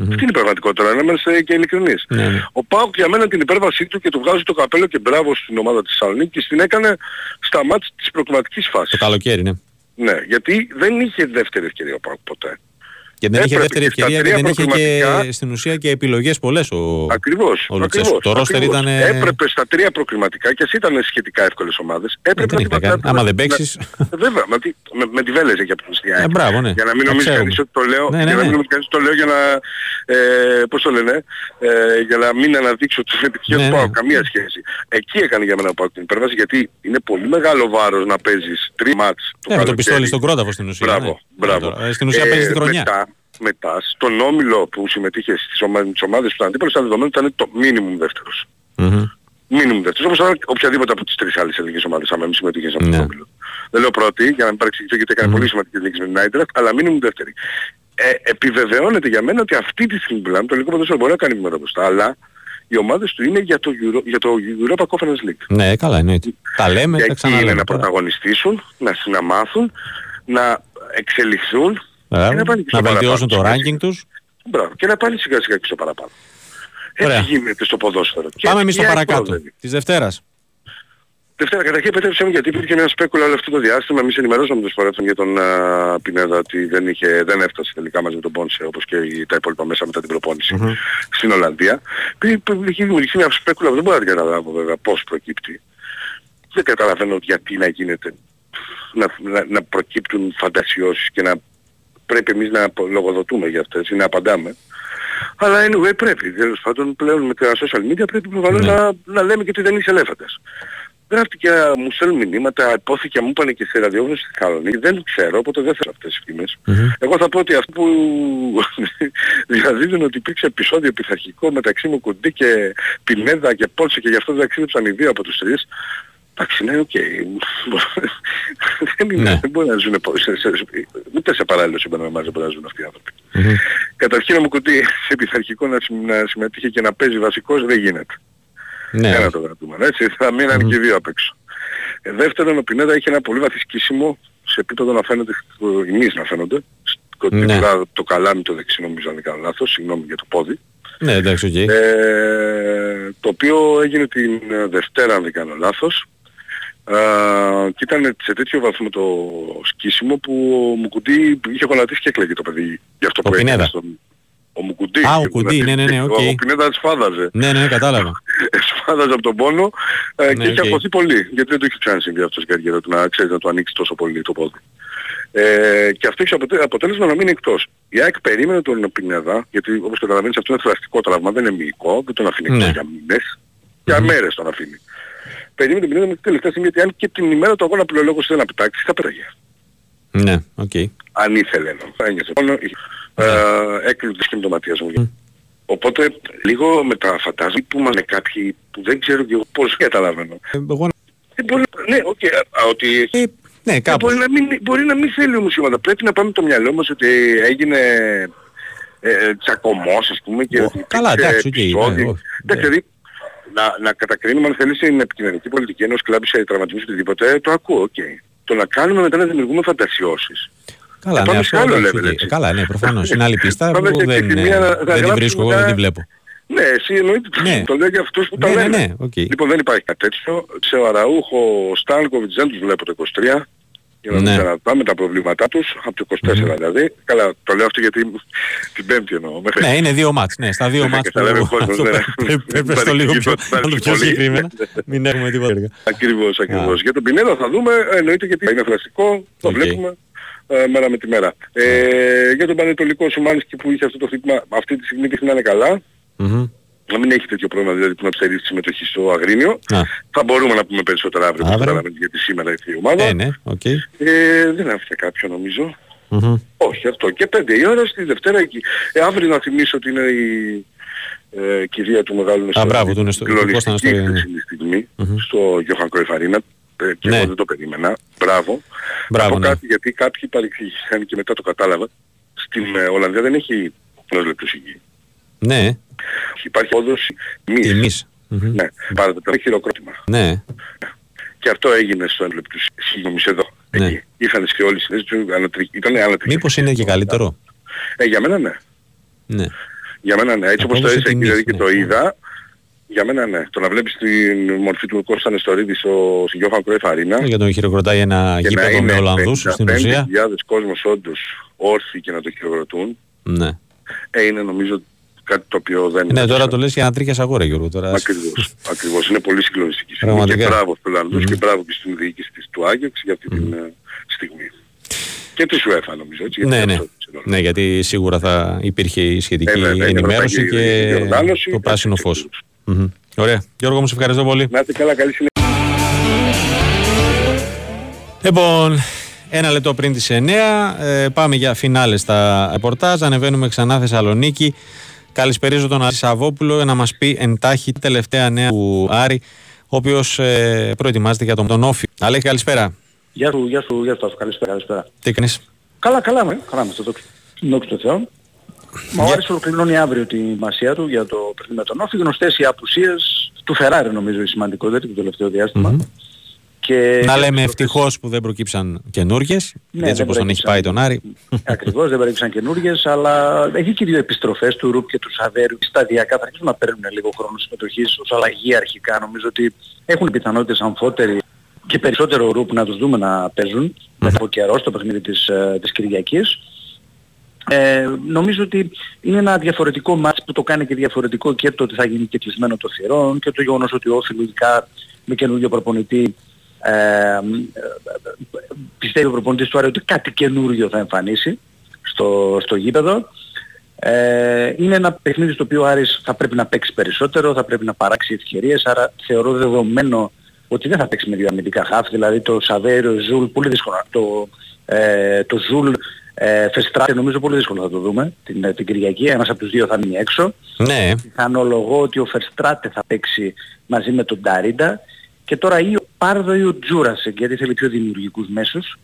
Αυτή είναι η πραγματικότητα, να είμαστε και ειλικρινείς.
Ναι, ναι.
Ο Πάουκ για μένα την υπέρβασή του και του βγάζει το καπέλο και μπράβο στην ομάδα της Θεσσαλονίκης την έκανε στα μάτς της προκριματικής φάσης.
Το καλοκαίρι, ναι.
Ναι, γιατί δεν είχε δεύτερη ευκαιρία ο Πάουκ ποτέ.
Και δεν είχε
Έπρεπε
δεύτερη
και στα
ευκαιρία και
τρία
δεν είχε και
προκριματικά-
στην ουσία και επιλογές πολλές ο,
Ακριβώς.
ο Λουτσέσκου.
ακριβώς,
Το ρόστερ
ακριβώς.
ήταν...
Έπρεπε στα τρία προκριματικά και ας ήταν σχετικά εύκολες ομάδες. Έπρεπε
δεν
να
έχει να κάνει. Άμα δεν παίξεις...
Ε, Βέβαια, μα τι- με, με τη βέλεζε για την ουσία.
Ε, μπράβο, ναι.
Για να μην
Τα
νομίζεις
ξέρουμε.
κανείς ότι το λέω,
Ναι, ναι,
για να
ναι.
μην νομίζεις κανείς ότι το λέω για να, ε, πώς το λένε, ε, για να μην αναδείξω ότι είναι επιτυχία
Ναι,
του
ναι.
ΠΑΟΚ. Καμία σχέση. Εκεί έκανε για μένα ο ΠΑΟΚ την υπέρβαση γιατί είναι πολύ μεγάλο βάρος να παίζεις τρία μάτς το
Ναι, με το
καλοκαίρι.
πιστόλι στον κρόταφο στην ουσία.
Μπράβο,
ναι.
μπράβο.
Ε, Στην ουσία παίζεις τη χρονιά.
Μετάς, μετά, στον όμιλο που συμμετείχε στις ομα- τις ομάδες του αντίπαλου, ήταν δεδομένο ότι ήταν το minimum δεύτερος.
Μμμ.
Minimum δεύτερος, όπως ήταν οποιαδήποτε από τις τρεις άλλες ελληνικές ομάδες, άμα μην συμμετείχε σε αυτό
Ναι.
το όμιλο. Δεν λέω πρώτη, για να μην παρεξηγηθώ γιατί έκανε πολύ σημαντικές νίκες με την Άιντραχτ, αλλά minimum δεύτερη. Ε, επιβεβαιώνεται για μένα ότι αυτή τη στιγμή που μιλάμε, το ελληνικό ποδόσφαιρο μπορεί να κάνει βήματα μπροστά, αλλά οι ομάδες του είναι για το, Euro, για το Europa Conference League.
Ναι, καλά, εννοείται. Τα λέμε,
Και
τα
εκεί είναι
ξαναλέμε.
να
τώρα.
πρωταγωνιστήσουν, να συναμάθουν, να εξελιχθούν
Μπράβο.
και να πάνε και
Να
στο
βελτιώσουν το
παραπάνω.
ranking τους.
Μπράβο. Και να πάνε σιγά σιγά και στο παραπάνω.
Ωραία.
Έτσι γίνεται στο ποδόσφαιρο. Και
Πάμε
έτσι
εμείς στο
η ΑΕΚ
παρακάτω.
προοδεύει.
Της Δευτέρας.
Δευτέρα, καταρχήν επέτρεψε μου γιατί υπήρχε μια σπέκουλα όλο αυτό το διάστημα. Εμείς ενημερώσαμε τους φορέθων για τον α, Πινέδα ότι δεν, είχε, δεν έφτασε τελικά μαζί με τον Πόνσε όπως και οι- τα υπόλοιπα μέσα μετά την προπόνηση στην Ολλανδία. Πή- πή- Έχει δημιουργηθεί μια σπέκουλα που δεν μπορώ να την καταλάβω βέβαια πώς προκύπτει. Δεν καταλαβαίνω γιατί να γίνεται να, να, να προκύπτουν φαντασιώσεις και να πρέπει εμείς να απο- λογοδοτούμε για αυτές ή να απαντάμε. Αλλά anyway πρέπει. Τέλος πάντων πλέον με τα social media πρέπει προφανώς
Ναι.
να, να λέμε και ότι δεν είσαι ελέφαντας. γράφτηκε, μου στέλνουν μηνύματα, υπόθηκε, μου είπανε και σε ραδιόφωνο στη Θεσσαλονίκη, δεν ξέρω, οπότε δεν θέλω αυτές τις φήμες. Εγώ θα πω ότι αυτό που διαδίδουν ότι υπήρξε επεισόδιο πειθαρχικό μεταξύ Μουκουντί και Πινέδα και Πόνσε και γι' αυτό ταξίδεψαν οι δύο από τους τρεις. Εντάξει, ναι, οκ. δεν, είναι,
Ναι.
δεν μπορεί να ζουν σε, σε, ούτε σε παράλληλο σύμπαν με εμάς δεν μπορεί να ζουν αυτοί οι άνθρωποι. Καταρχήν Μουκουντί σε πειθαρχικό να, συμ- να συμμετείχε και να παίζει βασικός δεν γίνεται.
Ναι.
Ένα το κρατούμενο, έτσι. Θα μείναν και οι δύο απ' έξω. Ε, δεύτερον, ο Πινέδα είχε ένα πολύ βαθύ σκίσιμο σε επίπεδο να φαίνονται, οι μυς να φαίνονται. Στο
Ναι.
ναι. το καλάμι το δεξί νομίζω αν δεν κάνω λάθος, συγγνώμη για το πόδι.
Ναι, εντάξει, οκ.
Ε, το οποίο έγινε την ε, Δευτέρα αν δεν κάνω λάθος. Ε, και ήταν σε τέτοιο βαθμό το σκίσιμο που ο Μουκουντί είχε γονατίσει και έκλαιγε το παιδί για αυτό
Ο
που έγινε.
Πινέδα.
Στον... Ο Μουκουντί.
Α, ο
είχε
Μουκουντί, ναι, ναι, ναι,
γονατίσει.
οκ.
Ο Πινέδα σφάδαζε.
Ναι, ναι, κατάλαβα.
Σφάδαζε από τον πόνο ε,
Ναι,
και είχε
οκ.
αγχωθεί πολύ. Γιατί δεν το είχε ξανασυμβεί αυτό στην καριέρα του να ξέρεις να το ανοίξει τόσο πολύ το πόδι. Ε, και αυτό έχει αποτε- αποτέλεσμα να μείνει εκτός. Η ΑΕΚ περίμενε τον Πινέδα, γιατί όπως καταλαβαίνεις αυτό είναι θραστικό τραύμα, δεν είναι μυϊκό, δεν τον αφήνει εκτός
Ναι.
για μήνες, για μέρες τον αφήνει. Περίμενε τον Πινέδα με την τελευταία στιγμή, γιατί αν και την ημέρα του αγώνα που λέει ο λόγος ήθελε να πετάξει, θα πέταγε.
Ναι, οκ.
Αν ήθελε εννοώ. Θα ένιωσε πόνο, ε, έκλεινε τη σκηνή το Ματίας μου. Οπότε λίγο με τα φαντάζομαι που μας είναι κάποιοι που δεν ξέρω και εγώ πώς καταλαβαίνω.
Ε, Εγώ
Δεν μπορεί, ναι, οκ, α, ότι
ναι,
ε,
κάπως.
μπορεί, να μην, μπορεί να μην θέλει όμως σήματα. Πρέπει να πάμε το μυαλό μας ότι έγινε ε, ε, τσακωμός ας πούμε και ότι
καλά,
υπήρξε
εντάξει, οκ,
επεισόδιο.
ναι, όχι,
Εντάξει, δηλαδή να, να κατακρίνουμε αν θέλεις την επικοινωνική πολιτική ενός κλάμπη σε τραυματισμούς ή οτιδήποτε, ε, το ακούω, οκ. Το να κάνουμε μετά να δημιουργούμε φαντασιώσεις.
Καλά,
Ε,
ναι,
πάμε
αυτό
σε άλλο
εντάξει,
level,
οκ.
έτσι.
Καλά, ναι, προφανώς. Είναι άλλη πίστα
Πάμε
που
σε
δεν,
επιθυμία
ε,
να- να
δεν την
γράψουμε
βρίσκω, εγώ
μια-
δεν την βλέπω.
Ναι, εσύ εννοείται
Ναι.
το λέω για αυτούς που τα
Ναι, ναι,
λένε.
ναι, οκ.
Λοιπόν δεν υπάρχει κάτι τέτοιο. Σε ο Αραούχο, ο Στάνκοβιτς δεν τους βλέπω το 23. Για να
Ναι.
μην ξαναπάμε τα προβλήματά τους, από το 24 δηλαδή. Καλά, το λέω αυτό γιατί την πέμπτη εννοώ. μέχρι-
Ναι, είναι δύο μάτς. Ναι, στα δύο
Ναι,
μάτς που
καταλαβαίνει ο κόσμος, ναι.
πες το λίγο πιο,
Παρεξηγήσω,
να το πιο
πολύ.
συγκεκριμένα. Μην έχουμε τίποτα. έργα.
Ακριβώς, ακριβώς. Για τον Πινέδα θα δούμε, εννοείται γιατί είναι φραστικό, το
Οκ.
βλέπουμε ε, μέρα με τη μέρα. Ε, για τον Παναιτωλικό Σουμάνσκι που είχε αυτό το χτύπημα, αυτή τη στιγμή δείχνει να είναι καλά.
Μμμ.
Να μην έχει τέτοιο πρόβλημα δηλαδή που να στερήσει τη συμμετοχή στο Αγρίνιο.
Α.
Θα μπορούμε να πούμε περισσότερα αύριο,
Αύριο.
που καταλαβαίνεις, γιατί σήμερα ήρθε η ομάδα.
Ε, ναι, οκ.
Ε, δεν άφησε κάποιο νομίζω.
Μμμ.
Όχι αυτό. Και πέντε η ώρα στη Δευτέρα εκεί. Ε, αύριο να θυμίσω ότι είναι η ε, κηδεία του μεγάλου
Α, μπράβο, του είναι στο- του Κώστα
συγκλονιστική
Νεστορίου, ναι.
χθεσινή στιγμή στο Γιόχαν Κρόιφ Αρένα. Ε, και
Ναι.
εγώ δεν το περίμενα. Μπράβο.
Μπράβο,
Να πω
ναι.
κάτι γιατί κάποιοι παρεξήγησαν και μετά το κατάλαβα. Στην ε, Ολλανδία δεν έχει ενός λεπτούς υγιή.
Ναι,
Υπάρχει όδοση μης.
τιμής. Μμμ.
Ναι, παραδοτικό χειροκρότημα.
Ναι,
Και αυτό έγινε στο ένα λεπτού συγγνώμης εδώ.
Ναι.
Εκεί. Είχαν και όλοι οι συνέσεις του, ανατρι- ήταν ανατριχιαστικές.
μήπως είναι και καλύτερο;
Ε, για μένα ναι.
Ναι.
Για μένα ναι. Έτσι όπως το
Απόδοση
έζησα εκεί
τιμής,
δηλαδή και
ναι.
το είδα, για μένα ναι. Το να βλέπεις την μορφή του Κώστα Νεστορίδη στο στη Γιώχαν Κρόεφ Αρίνα
Για τον χειροκροτάει ένα
και να
γήπεδο με
είναι
Ολλανδούς στην
55.000
ουσία.
κόσμος όντως όρθιοι και να το χειροκροτούν,
Ναι.
ε, είναι νομίζω κάτι το οποίο δεν
Ναι, τώρα το λες για να τρίχιας αγόρα Γιώργο. Τώρα.
Ακριβώς, ακριβώς. Είναι πολύ συγκλονιστική στιγμή και
Πραγματικά.
μπράβο στους Ολλανδούς και μπράβο και στην διοίκηση της του Άγιαξ για αυτή την ε, στιγμή. Και της UEFA νομίζω, έτσι. γιατί
Ναι, ναι.
αυτό ξέρω.
Ναι, γιατί σίγουρα θα υπήρχε η σχετική
Ε, βέβαια, είναι
ενημέρωση
ευρωπαϊκή
και
διοργάνωση,
το πράσινο
έτσι,
φως. Μμμ. Ωραία. Γιώργο μου, σε ευχαριστώ πολύ.
Να είστε καλά, καλή συνέχεια.
Λοιπόν, ένα λεπτό πριν τις 9, ε, πάμε για φινάλες στα ρεπορτάζ. Ανεβαίνουμε ξανά Θεσσαλονίκη. Καλησπερίζω τον Άλη Σαββόπουλο για να μας πει εντάχει τη τελευταία νέα του Άρη, ο οποίος ε, προετοιμάζεται για τον, τον Όφη. Αλέξη, καλησπέρα.
Γεια σου, γεια σου, γεια σου, Τάσο. καλησπέρα, καλησπέρα.
Τι κάνεις.
Καλά, καλά με, καλά με, στο δόξα δόξα τω Θεώ. Μα ο Άρης ολοκληρώνει αύριο τη μασία του για το παιχνίδι με τον Όφη. Γνωστές οι απουσίες του Φεράρι νομίζω η σημαντικότερη το τελευταίο διάστημα. Και
Να λέμε ευτυχώς που δεν προκύψαν καινούργιες,
Ναι,
έτσι
δεν
όπως τον έχει
προέκυψαν.
πάει τον Άρη.
Ακριβώς, δεν παρέκυψαν καινούργιες, αλλά έχει και δύο επιστροφές του Ρουπ και του Σαβέρου. Σταδιακά θα αρχίσουν να παίρνουν λίγο χρόνο συμμετοχής ως αλλαγή αρχικά. Νομίζω ότι έχουν πιθανότητες αμφότεροι και περισσότερο Ρουπ να τους δούμε να παίζουν μετά από καιρό στο παιχνίδι της, ε, της Κυριακής. Ε, νομίζω ότι είναι ένα διαφορετικό ματς που το κάνει και διαφορετικό και το ότι θα γίνει και κεκλεισμένων των θυρών και το γεγονός ότι ο ΟΦΗ λογικά με καινούργιο προπονητή ε, ε, πιστεύει ο προπονητής του Άρη ότι κάτι καινούργιο θα εμφανίσει στο, στο γήπεδο. Ε, είναι ένα παιχνίδι στο οποίο ο Άρης θα πρέπει να παίξει περισσότερο, θα πρέπει να παράξει ευκαιρίες, άρα θεωρώ δεδομένο ότι δεν θα παίξει με δύο αμυντικά χαφ, δηλαδή το Σαβέριο, Ζουλ, πολύ δύσκολο. Το, ε, το Ζουλ ε, Βερστράτε νομίζω πολύ δύσκολο θα το δούμε την, ε, την Κυριακή. Ένας από τους δύο θα μείνει έξω.
Ναι.
Πιθανολογώ ότι ο Βερστράτε θα παίξει μαζί με τον Νταρίντα και τώρα ή ο Πάρδο ή ο Τζούρασεκ γιατί θέλει πιο δημιουργικούς μέσους.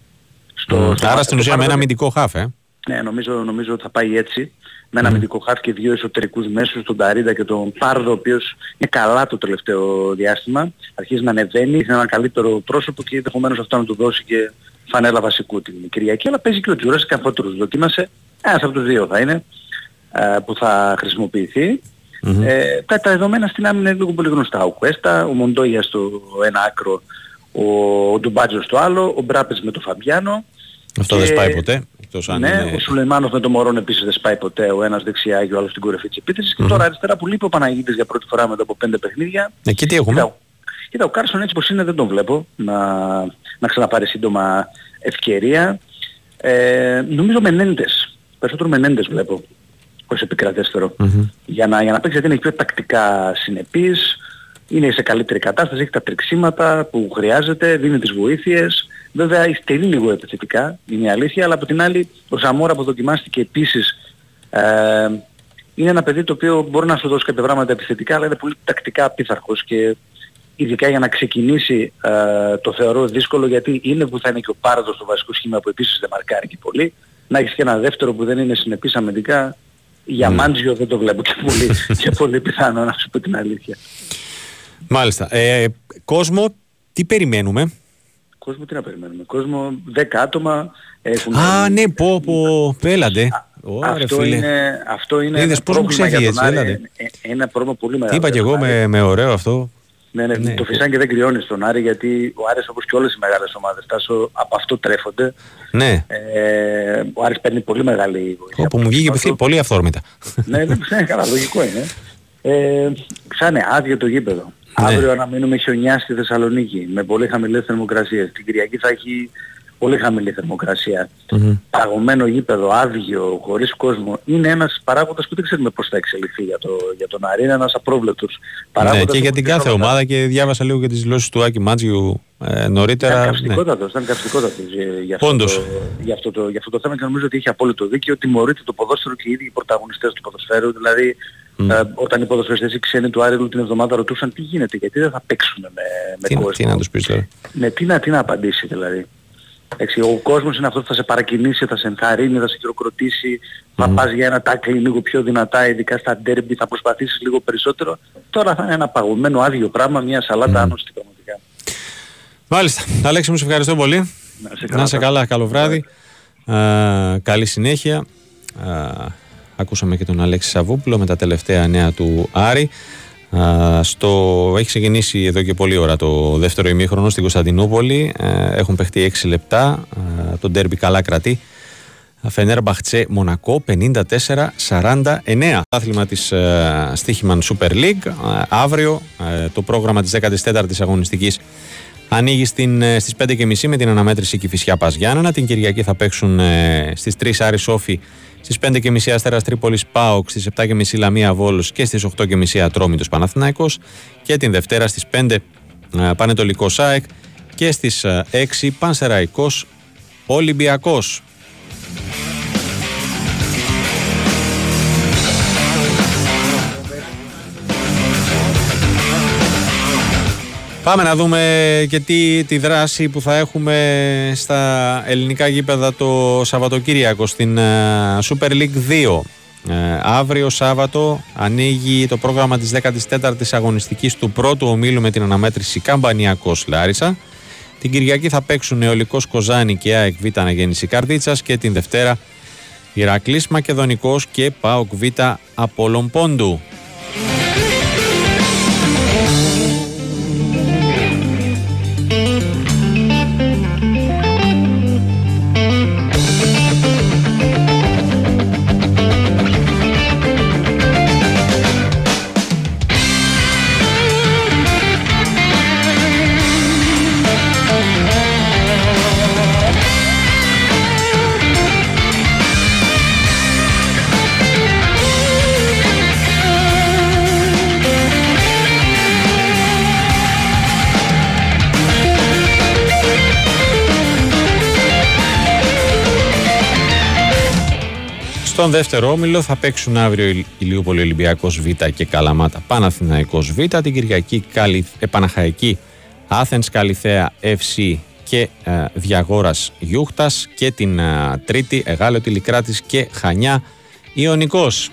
Στο, στο Άρα στην ουσία με ένα αμυντικό χαφ, ε.
Ναι, νομίζω, νομίζω ότι θα πάει έτσι. Με ένα αμυντικό μμ. χαφ και δύο εσωτερικούς μέσους, τον Νταρίντα και τον Πάρδο, ο οποίος είναι καλά το τελευταίο διάστημα. Αρχίζει να ανεβαίνει, είναι ένα καλύτερο πρόσωπο και ενδεχομένως αυτό να του δώσει και φανέλα βασικού την Κυριακή, αλλά παίζει και ο Τζούρας και αφότερος δοκίμασε. Ένας από τους δύο θα είναι ε, που θα χρησιμοποιηθεί. Mm-hmm. Ε, τα, τα δεδομένα στην άμυνα είναι λίγο πολύ γνωστά. Ο Κουέστα, ο Μοντόγια στο ένα άκρο, ο, ο Ντουμπάτζο στο άλλο, ο Μπράπες με τον Φαμπιάνο.
Αυτό και... δεν σπάει ποτέ.
αν ναι, είναι... ο Σουλεϊμάνοφ με τον Μωρόν επίσης δεν σπάει ποτέ, ο ένας δεξιά και ο άλλος στην κορυφή της επίθεσης. Mm-hmm. Και τώρα αριστερά που λείπει ο Παναγίτης για πρώτη φορά μετά από πέντε παιχνίδια.
Εκεί τι έχουμε;
Κοίτα, κοίτα ο Κάρσον έτσι πως είναι δεν τον βλέπω να, να ξαναπάρει σύντομα ευκαιρία. Ε, νομίζω Μενέντες. Περισσότερο Μενέντες βλέπω ως επικρατέστερο. Mm-hmm. Για, να, για να παίξει γιατί είναι πιο τακτικά συνεπής, είναι σε καλύτερη κατάσταση, έχει τα τρεξίματα που χρειάζεται, δίνει τις βοήθειες. Βέβαια υστερεί λίγο επιθετικά, είναι η αλήθεια, αλλά από την άλλη ο Ζαμόρα που δοκιμάστηκε επίσης ε, είναι ένα παιδί το οποίο μπορεί να σου δώσει κάποια πράγματα επιθετικά, αλλά είναι πολύ τακτικά απείθαρχος και ειδικά για να ξεκινήσει ε, το θεωρώ δύσκολο γιατί είναι που θα είναι και ο Πάρδος στο βασικό σχήμα που επίσης δεν μαρκάρει και πολύ. Να έχεις και ένα δεύτερο που δεν είναι συνεπής αμυντικά. Για mm. Μάντζιο δεν το βλέπω και πολύ, και πολύ πιθανό να σου πω την αλήθεια.
Μάλιστα. Ε, κόσμο, τι περιμένουμε;
Κόσμο τι να περιμένουμε; Κόσμο 10 άτομα έχουν...
Α, ναι, πω, πω, πέλατε.
αυτό, είναι, αυτό είναι
Είδες πώς μου ξέφυγε έτσι, έλατε.
Ε, ένα πρόβλημα πολύ μεγάλο.
Τι είπα και εγώ με, με ωραίο αυτό.
Ναι, ναι, ναι. το φυσάνε και δεν κρυώνει στον Άρη γιατί ο Άρης όπως και όλες οι μεγάλες ομάδες τάσο από αυτό τρέφονται.
Ναι.
Ε, ο Άρης παίρνει πολύ μεγάλη
βοήθεια. Όπου μου βγήκε πολύ αυθόρμητα.
ναι, ναι, ναι, καλά, λογικό είναι. Ε, ξάνε άδειο το γήπεδο. Ναι. Αύριο αναμένουμε χιονιά στη Θεσσαλονίκη με πολύ χαμηλές θερμοκρασίες. Την Κυριακή θα έχει πολύ χαμηλή θερμοκρασία. Mm-hmm. Παγωμένο γήπεδο, άδειο, χωρίς κόσμο. Είναι ένας παράγοντας που δεν ξέρουμε πώς θα εξελιχθεί για, το, για τον Άρη. Είναι ένας απρόβλεπτος παράγοντας.
Ναι, και για την κάθε ομάδα και διάβασα λίγο και τις δηλώσεις του Άκη Μάτζιου ε, νωρίτερα. Ήταν
καυστικότατος, ναι. ήταν καυστικότατος για, αυτό το, για, αυτό το, για αυτό το θέμα και νομίζω ότι είχε απόλυτο δίκιο. Τιμωρείται το ποδόσφαιρο και οι ίδιοι οι πρωταγωνιστές του ποδοσφαίρου. Δηλαδή Mm. Ε, όταν οι ποδοσφαιριστές οι ξένοι του Άρη την εβδομάδα ρωτούσαν τι γίνεται, γιατί δεν θα παίξουν με, με
τι,
κόσμο.
Τι να τους πεις τώρα;
Ναι, τι να, τι να απαντήσει δηλαδή. Έτσι, ο κόσμος είναι αυτός που θα σε παρακινήσει, θα σε ενθαρρύνει, θα σε χειροκροτήσει, mm. θα πας για ένα τάκλι λίγο πιο δυνατά, ειδικά στα ντέρμπι θα προσπαθήσεις λίγο περισσότερο. Τώρα θα είναι ένα παγωμένο άδειο πράγμα, μια σαλάτα mm. άνοστη πραγματικά.
Μάλιστα. Αλέξη μου σε ευχαριστώ πολύ.
Να σε καλά,
να σε καλά καλό βράδυ. Α, καλή συνέχεια. Α, ακούσαμε και τον Αλέξη Σαββούπλο με τα τελευταία νέα του Άρη στο... Έχει ξεκινήσει εδώ και πολλή ώρα το δεύτερο ημίχρονο στην Κωνσταντινούπολη. Ε, έχουν παιχτεί 6 λεπτά. Το ντέρμπι καλά κρατεί. Φενέρ Μπαχτσέ Μονακό 54-49. Άθλημα της ε, Στίχημαν Super League. Ε, αύριο το πρόγραμμα της 14ης αγωνιστικής ανοίγει στην, στις 5.30 με την αναμέτρηση Κηφισιά Πας Γιάννενα. Την Κυριακή θα παίξουν στις 3 Άρης Σόφι Στις 5.30 Αστέρας Τρίπολης Πάοξ, στις 7.30 Λαμία Βόλος και στις 8.30 Ατρόμητος Παναθυναϊκό. Και την Δευτέρα στις 5 Πανετολικός ΣΑΕΚ και στις 6 Πανσεραϊκός Ολυμπιακός. Πάμε να δούμε και τι, τη δράση που θα έχουμε στα ελληνικά γήπεδα το Σαββατοκύριακο στην uh, Super League 2. Ε, αύριο Σάββατο ανοίγει το πρόγραμμα της 14ης αγωνιστικής του πρώτου ομίλου με την αναμέτρηση Καμπανιακός Λάρισα. Την Κυριακή θα παίξουν Νεολικός Κοζάνη και ΑΕΚ Β Αναγέννηση Καρδίτσας και την Δευτέρα Ηρακλής Μακεδονικός και ΠΑΟΚ Β Απόλλων Πόντου. Στον δεύτερο όμιλο θα παίξουν αύριο η Ηλιούπολη Ολυμπιακός Β και Καλαμάτα Παναθηναϊκός Β. Την Κυριακή Επαναχαϊκή Άθενς Καλιθέα FC και ε, Διαγόρας Γιούχτας και την ε, Τρίτη Εγάλωτη Λικράτης και Χανιά Ιωνικός.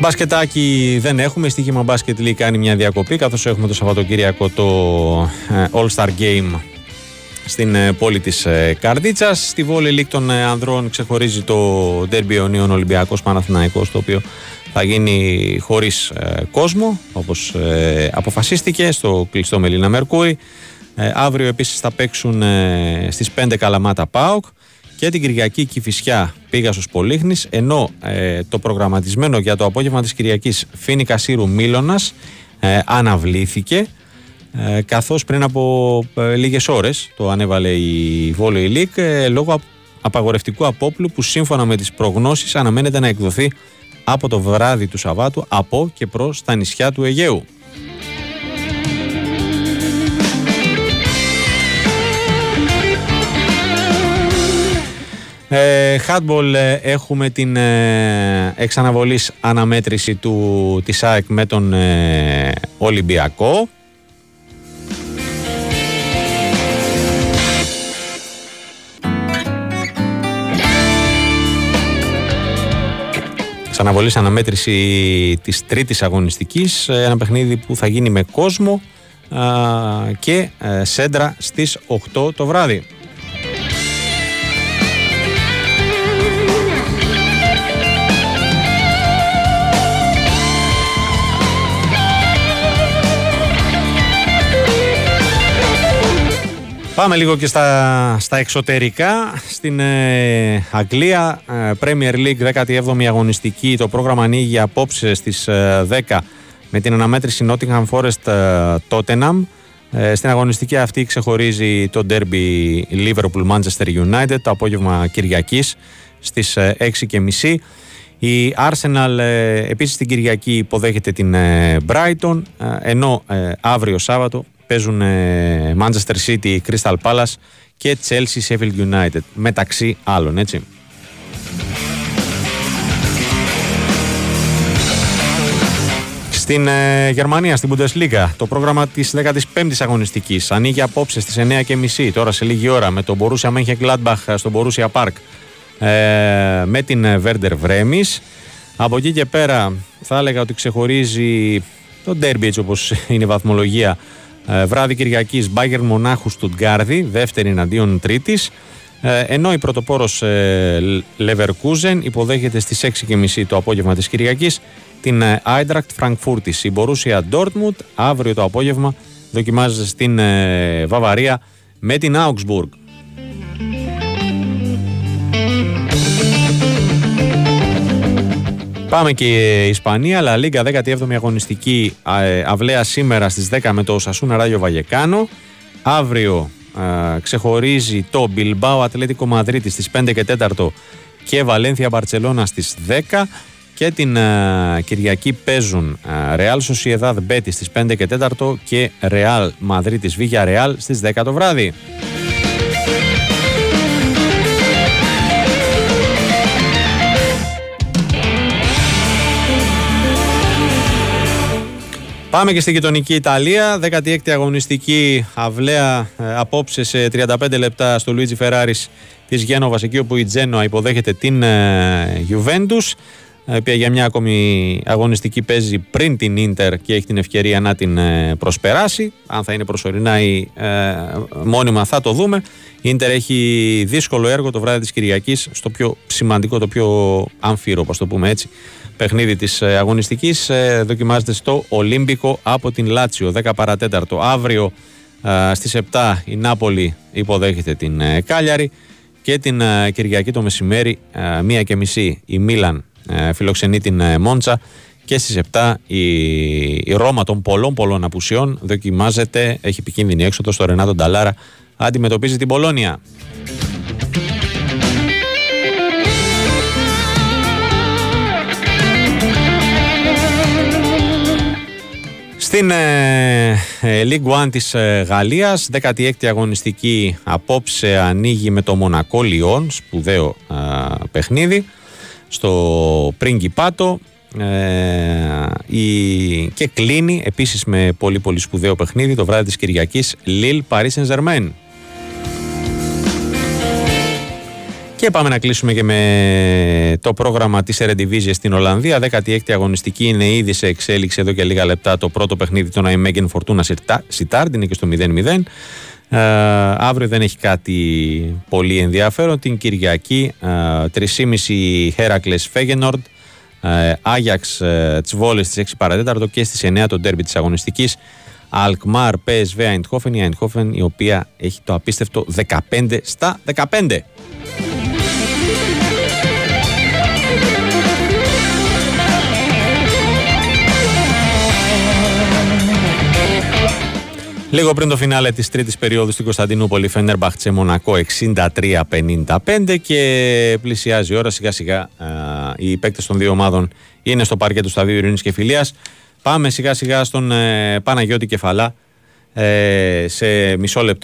Μπασκετάκι δεν έχουμε. Στοίχημα μπάσκετ League κάνει μια διακοπή καθώς έχουμε το Σαββατοκύριακο το ε, All Star Game στην ε, πόλη της ε, Καρδίτσας. Στη Βόλη League των ανδρών ξεχωρίζει το Derby Ονίων Ολυμπιακός Παναθηναϊκός το οποίο θα γίνει χωρίς κόσμο όπως αποφασίστηκε στο κλειστό Μελίνα Μερκούρη. Αύριο επίσης θα παίξουν στις 5 Καλαμάτα ΠΑΟΚ και την Κυριακή Κηφισιά Πίγασος Πολύχνης ενώ ε, το προγραμματισμένο για το απόγευμα της Κυριακής Φίνη Κασίρου Μίλωνας ε, αναβλήθηκε ε, καθώς πριν από ε, λίγες ώρες το ανέβαλε η Volley League ε, λόγω απαγορευτικού απόπλου που σύμφωνα με τις προγνώσεις αναμένεται να εκδοθεί από το βράδυ του Σαββάτου από και προς τα νησιά του Αιγαίου. Ε, handball ε, έχουμε την ε, εξαναβολής αναμέτρηση του, της ΑΕΚ με τον ε, Ολυμπιακό. Ξαναβολής αναμέτρηση της τρίτης αγωνιστικής, ε, ένα παιχνίδι που θα γίνει με κόσμο και σέντρα στις 8 το βράδυ. Πάμε λίγο και στα, στα εξωτερικά. Στην ε, Αγγλία, ε, Premier League 17η αγωνιστική. Το πρόγραμμα ανοίγει απόψε στις 10 ε, με την αναμέτρηση Nottingham Forest ε, Tottenham. Στην αγωνιστική αυτή ξεχωρίζει το derby Liverpool Manchester United το απόγευμα Κυριακής στις 6.30. Η Arsenal επίσης την Κυριακή υποδέχεται την Brighton ενώ αύριο Σάββατο παίζουν ε, Manchester City, Crystal Palace και Chelsea Sheffield United μεταξύ άλλων έτσι. Στην ε, Γερμανία, στην Bundesliga, το πρόγραμμα της 15η αγωνιστικής ανοίγει απόψε στις 9.30 τώρα σε λίγη ώρα με τον Borussia Mönchengladbach στο Borussia Park ε, με την Werder Βρέμις. Από εκεί και πέρα θα έλεγα ότι ξεχωρίζει το derby έτσι όπως είναι η βαθμολογία ε, βράδυ Κυριακής Μπάγκερ Μονάχου Στουτγκάρδη, δεύτερη εναντίον τρίτης. Ε, ενώ η πρωτοπόρος Leverkusen υποδέχεται στις 6.30 το απόγευμα της Κυριακής την Άιντρακτ Φραγκφούρτη. Η Μπορούσια Ντόρτμουντ αύριο το απόγευμα δοκιμάζεται στην ε, Βαβαρία με την Augsburg. Πάμε και η Ισπανία, αλλά Λίγκα 17η αγωνιστική ε, αυλαία σήμερα στις 10 με το Σασούνα Ράγιο Βαγεκάνο. Αύριο ξεχωρίζει το Μπιλμπάο Ατλέτικο Μαδρίτη στις 5 και 4 και Βαλένθια Μπαρτσελώνα στις 10 και την Κυριακή παίζουν Real Sociedad Betis στις 5 και 4 και Real Madrid Βίγια Real στις 10 το βράδυ. Πάμε και στη γειτονική Ιταλία. 16η αγωνιστική αυλαία ε, απόψε σε 35 λεπτά στο Λουίτζι Φεράρις της Γένοβας, εκεί όπου η Τζένοα υποδέχεται την ε, Juventus. Η οποία για μια ακόμη αγωνιστική παίζει πριν την Ίντερ και έχει την ευκαιρία να την ε, προσπεράσει. Αν θα είναι προσωρινά ή μόνιμα θα το δούμε. Η Ίντερ έχει δύσκολο έργο το βράδυ της Κυριακής στο πιο σημαντικό, το πιο αμφίρο, το πούμε έτσι, παιχνίδι της ε, αγωνιστικής ε, δοκιμάζεται στο Ολύμπικο από την Λάτσιο 10 παρατέταρτο αύριο ε, στις 7 η Νάπολη υποδέχεται την Κάλιαρη και την Κυριακή το μεσημέρι μία και μισή η Μίλαν φιλοξενεί την Μόντσα και στις 7 η, η Ρώμα των πολλών πολλών απουσιών δοκιμάζεται, έχει επικίνδυνη έξοδο στο Ρενάτο Νταλάρα αντιμετωπίζει την Πολώνια. Στην ε, ε, League One της ε, Γαλλίας, 16η αγωνιστική απόψε ανοίγει με το Μονακό Λιόν, σπουδαίο ε, παιχνίδι, στο Πρίγκιπάτο ε, η, και κλείνει επίσης με πολύ πολύ σπουδαίο παιχνίδι το βράδυ της Κυριακής Lille Paris Saint Και πάμε να κλείσουμε και με το πρόγραμμα της Eredivisie στην Ολλανδία. 16η αγωνιστική είναι ήδη σε εξέλιξη εδώ και λίγα λεπτά το πρώτο παιχνίδι των Αϊμέγγεν Φορτούνα Σιτάρντ, είναι και στο 0-0. Ε, αύριο δεν έχει κάτι πολύ ενδιαφέρον. Την Κυριακή ε, 3,5 Χέρακλες Φέγενορντ, Άγιαξ ε, Τσβόλες στις 6 παρατέταρτο και στις 9 το τέρμπι της αγωνιστικής. Αλκμάρ PSV Eindhoven, η Eindhoven η οποία έχει το απίστευτο 15 στα 15. Λίγο πριν το φινάλε της τρίτης περίοδου στην Κωνσταντινούπολη Φενέρμπαχτσε Μονακό 63-55 και πλησιάζει η ώρα. Σιγά σιγά α, οι παίκτες των δύο ομάδων είναι στο πάρκε του Σταδίου Ειρήνης και Φιλίας. Πάμε σιγά σιγά στον ε, Παναγιώτη Κεφαλά ε, σε μισό λεπτό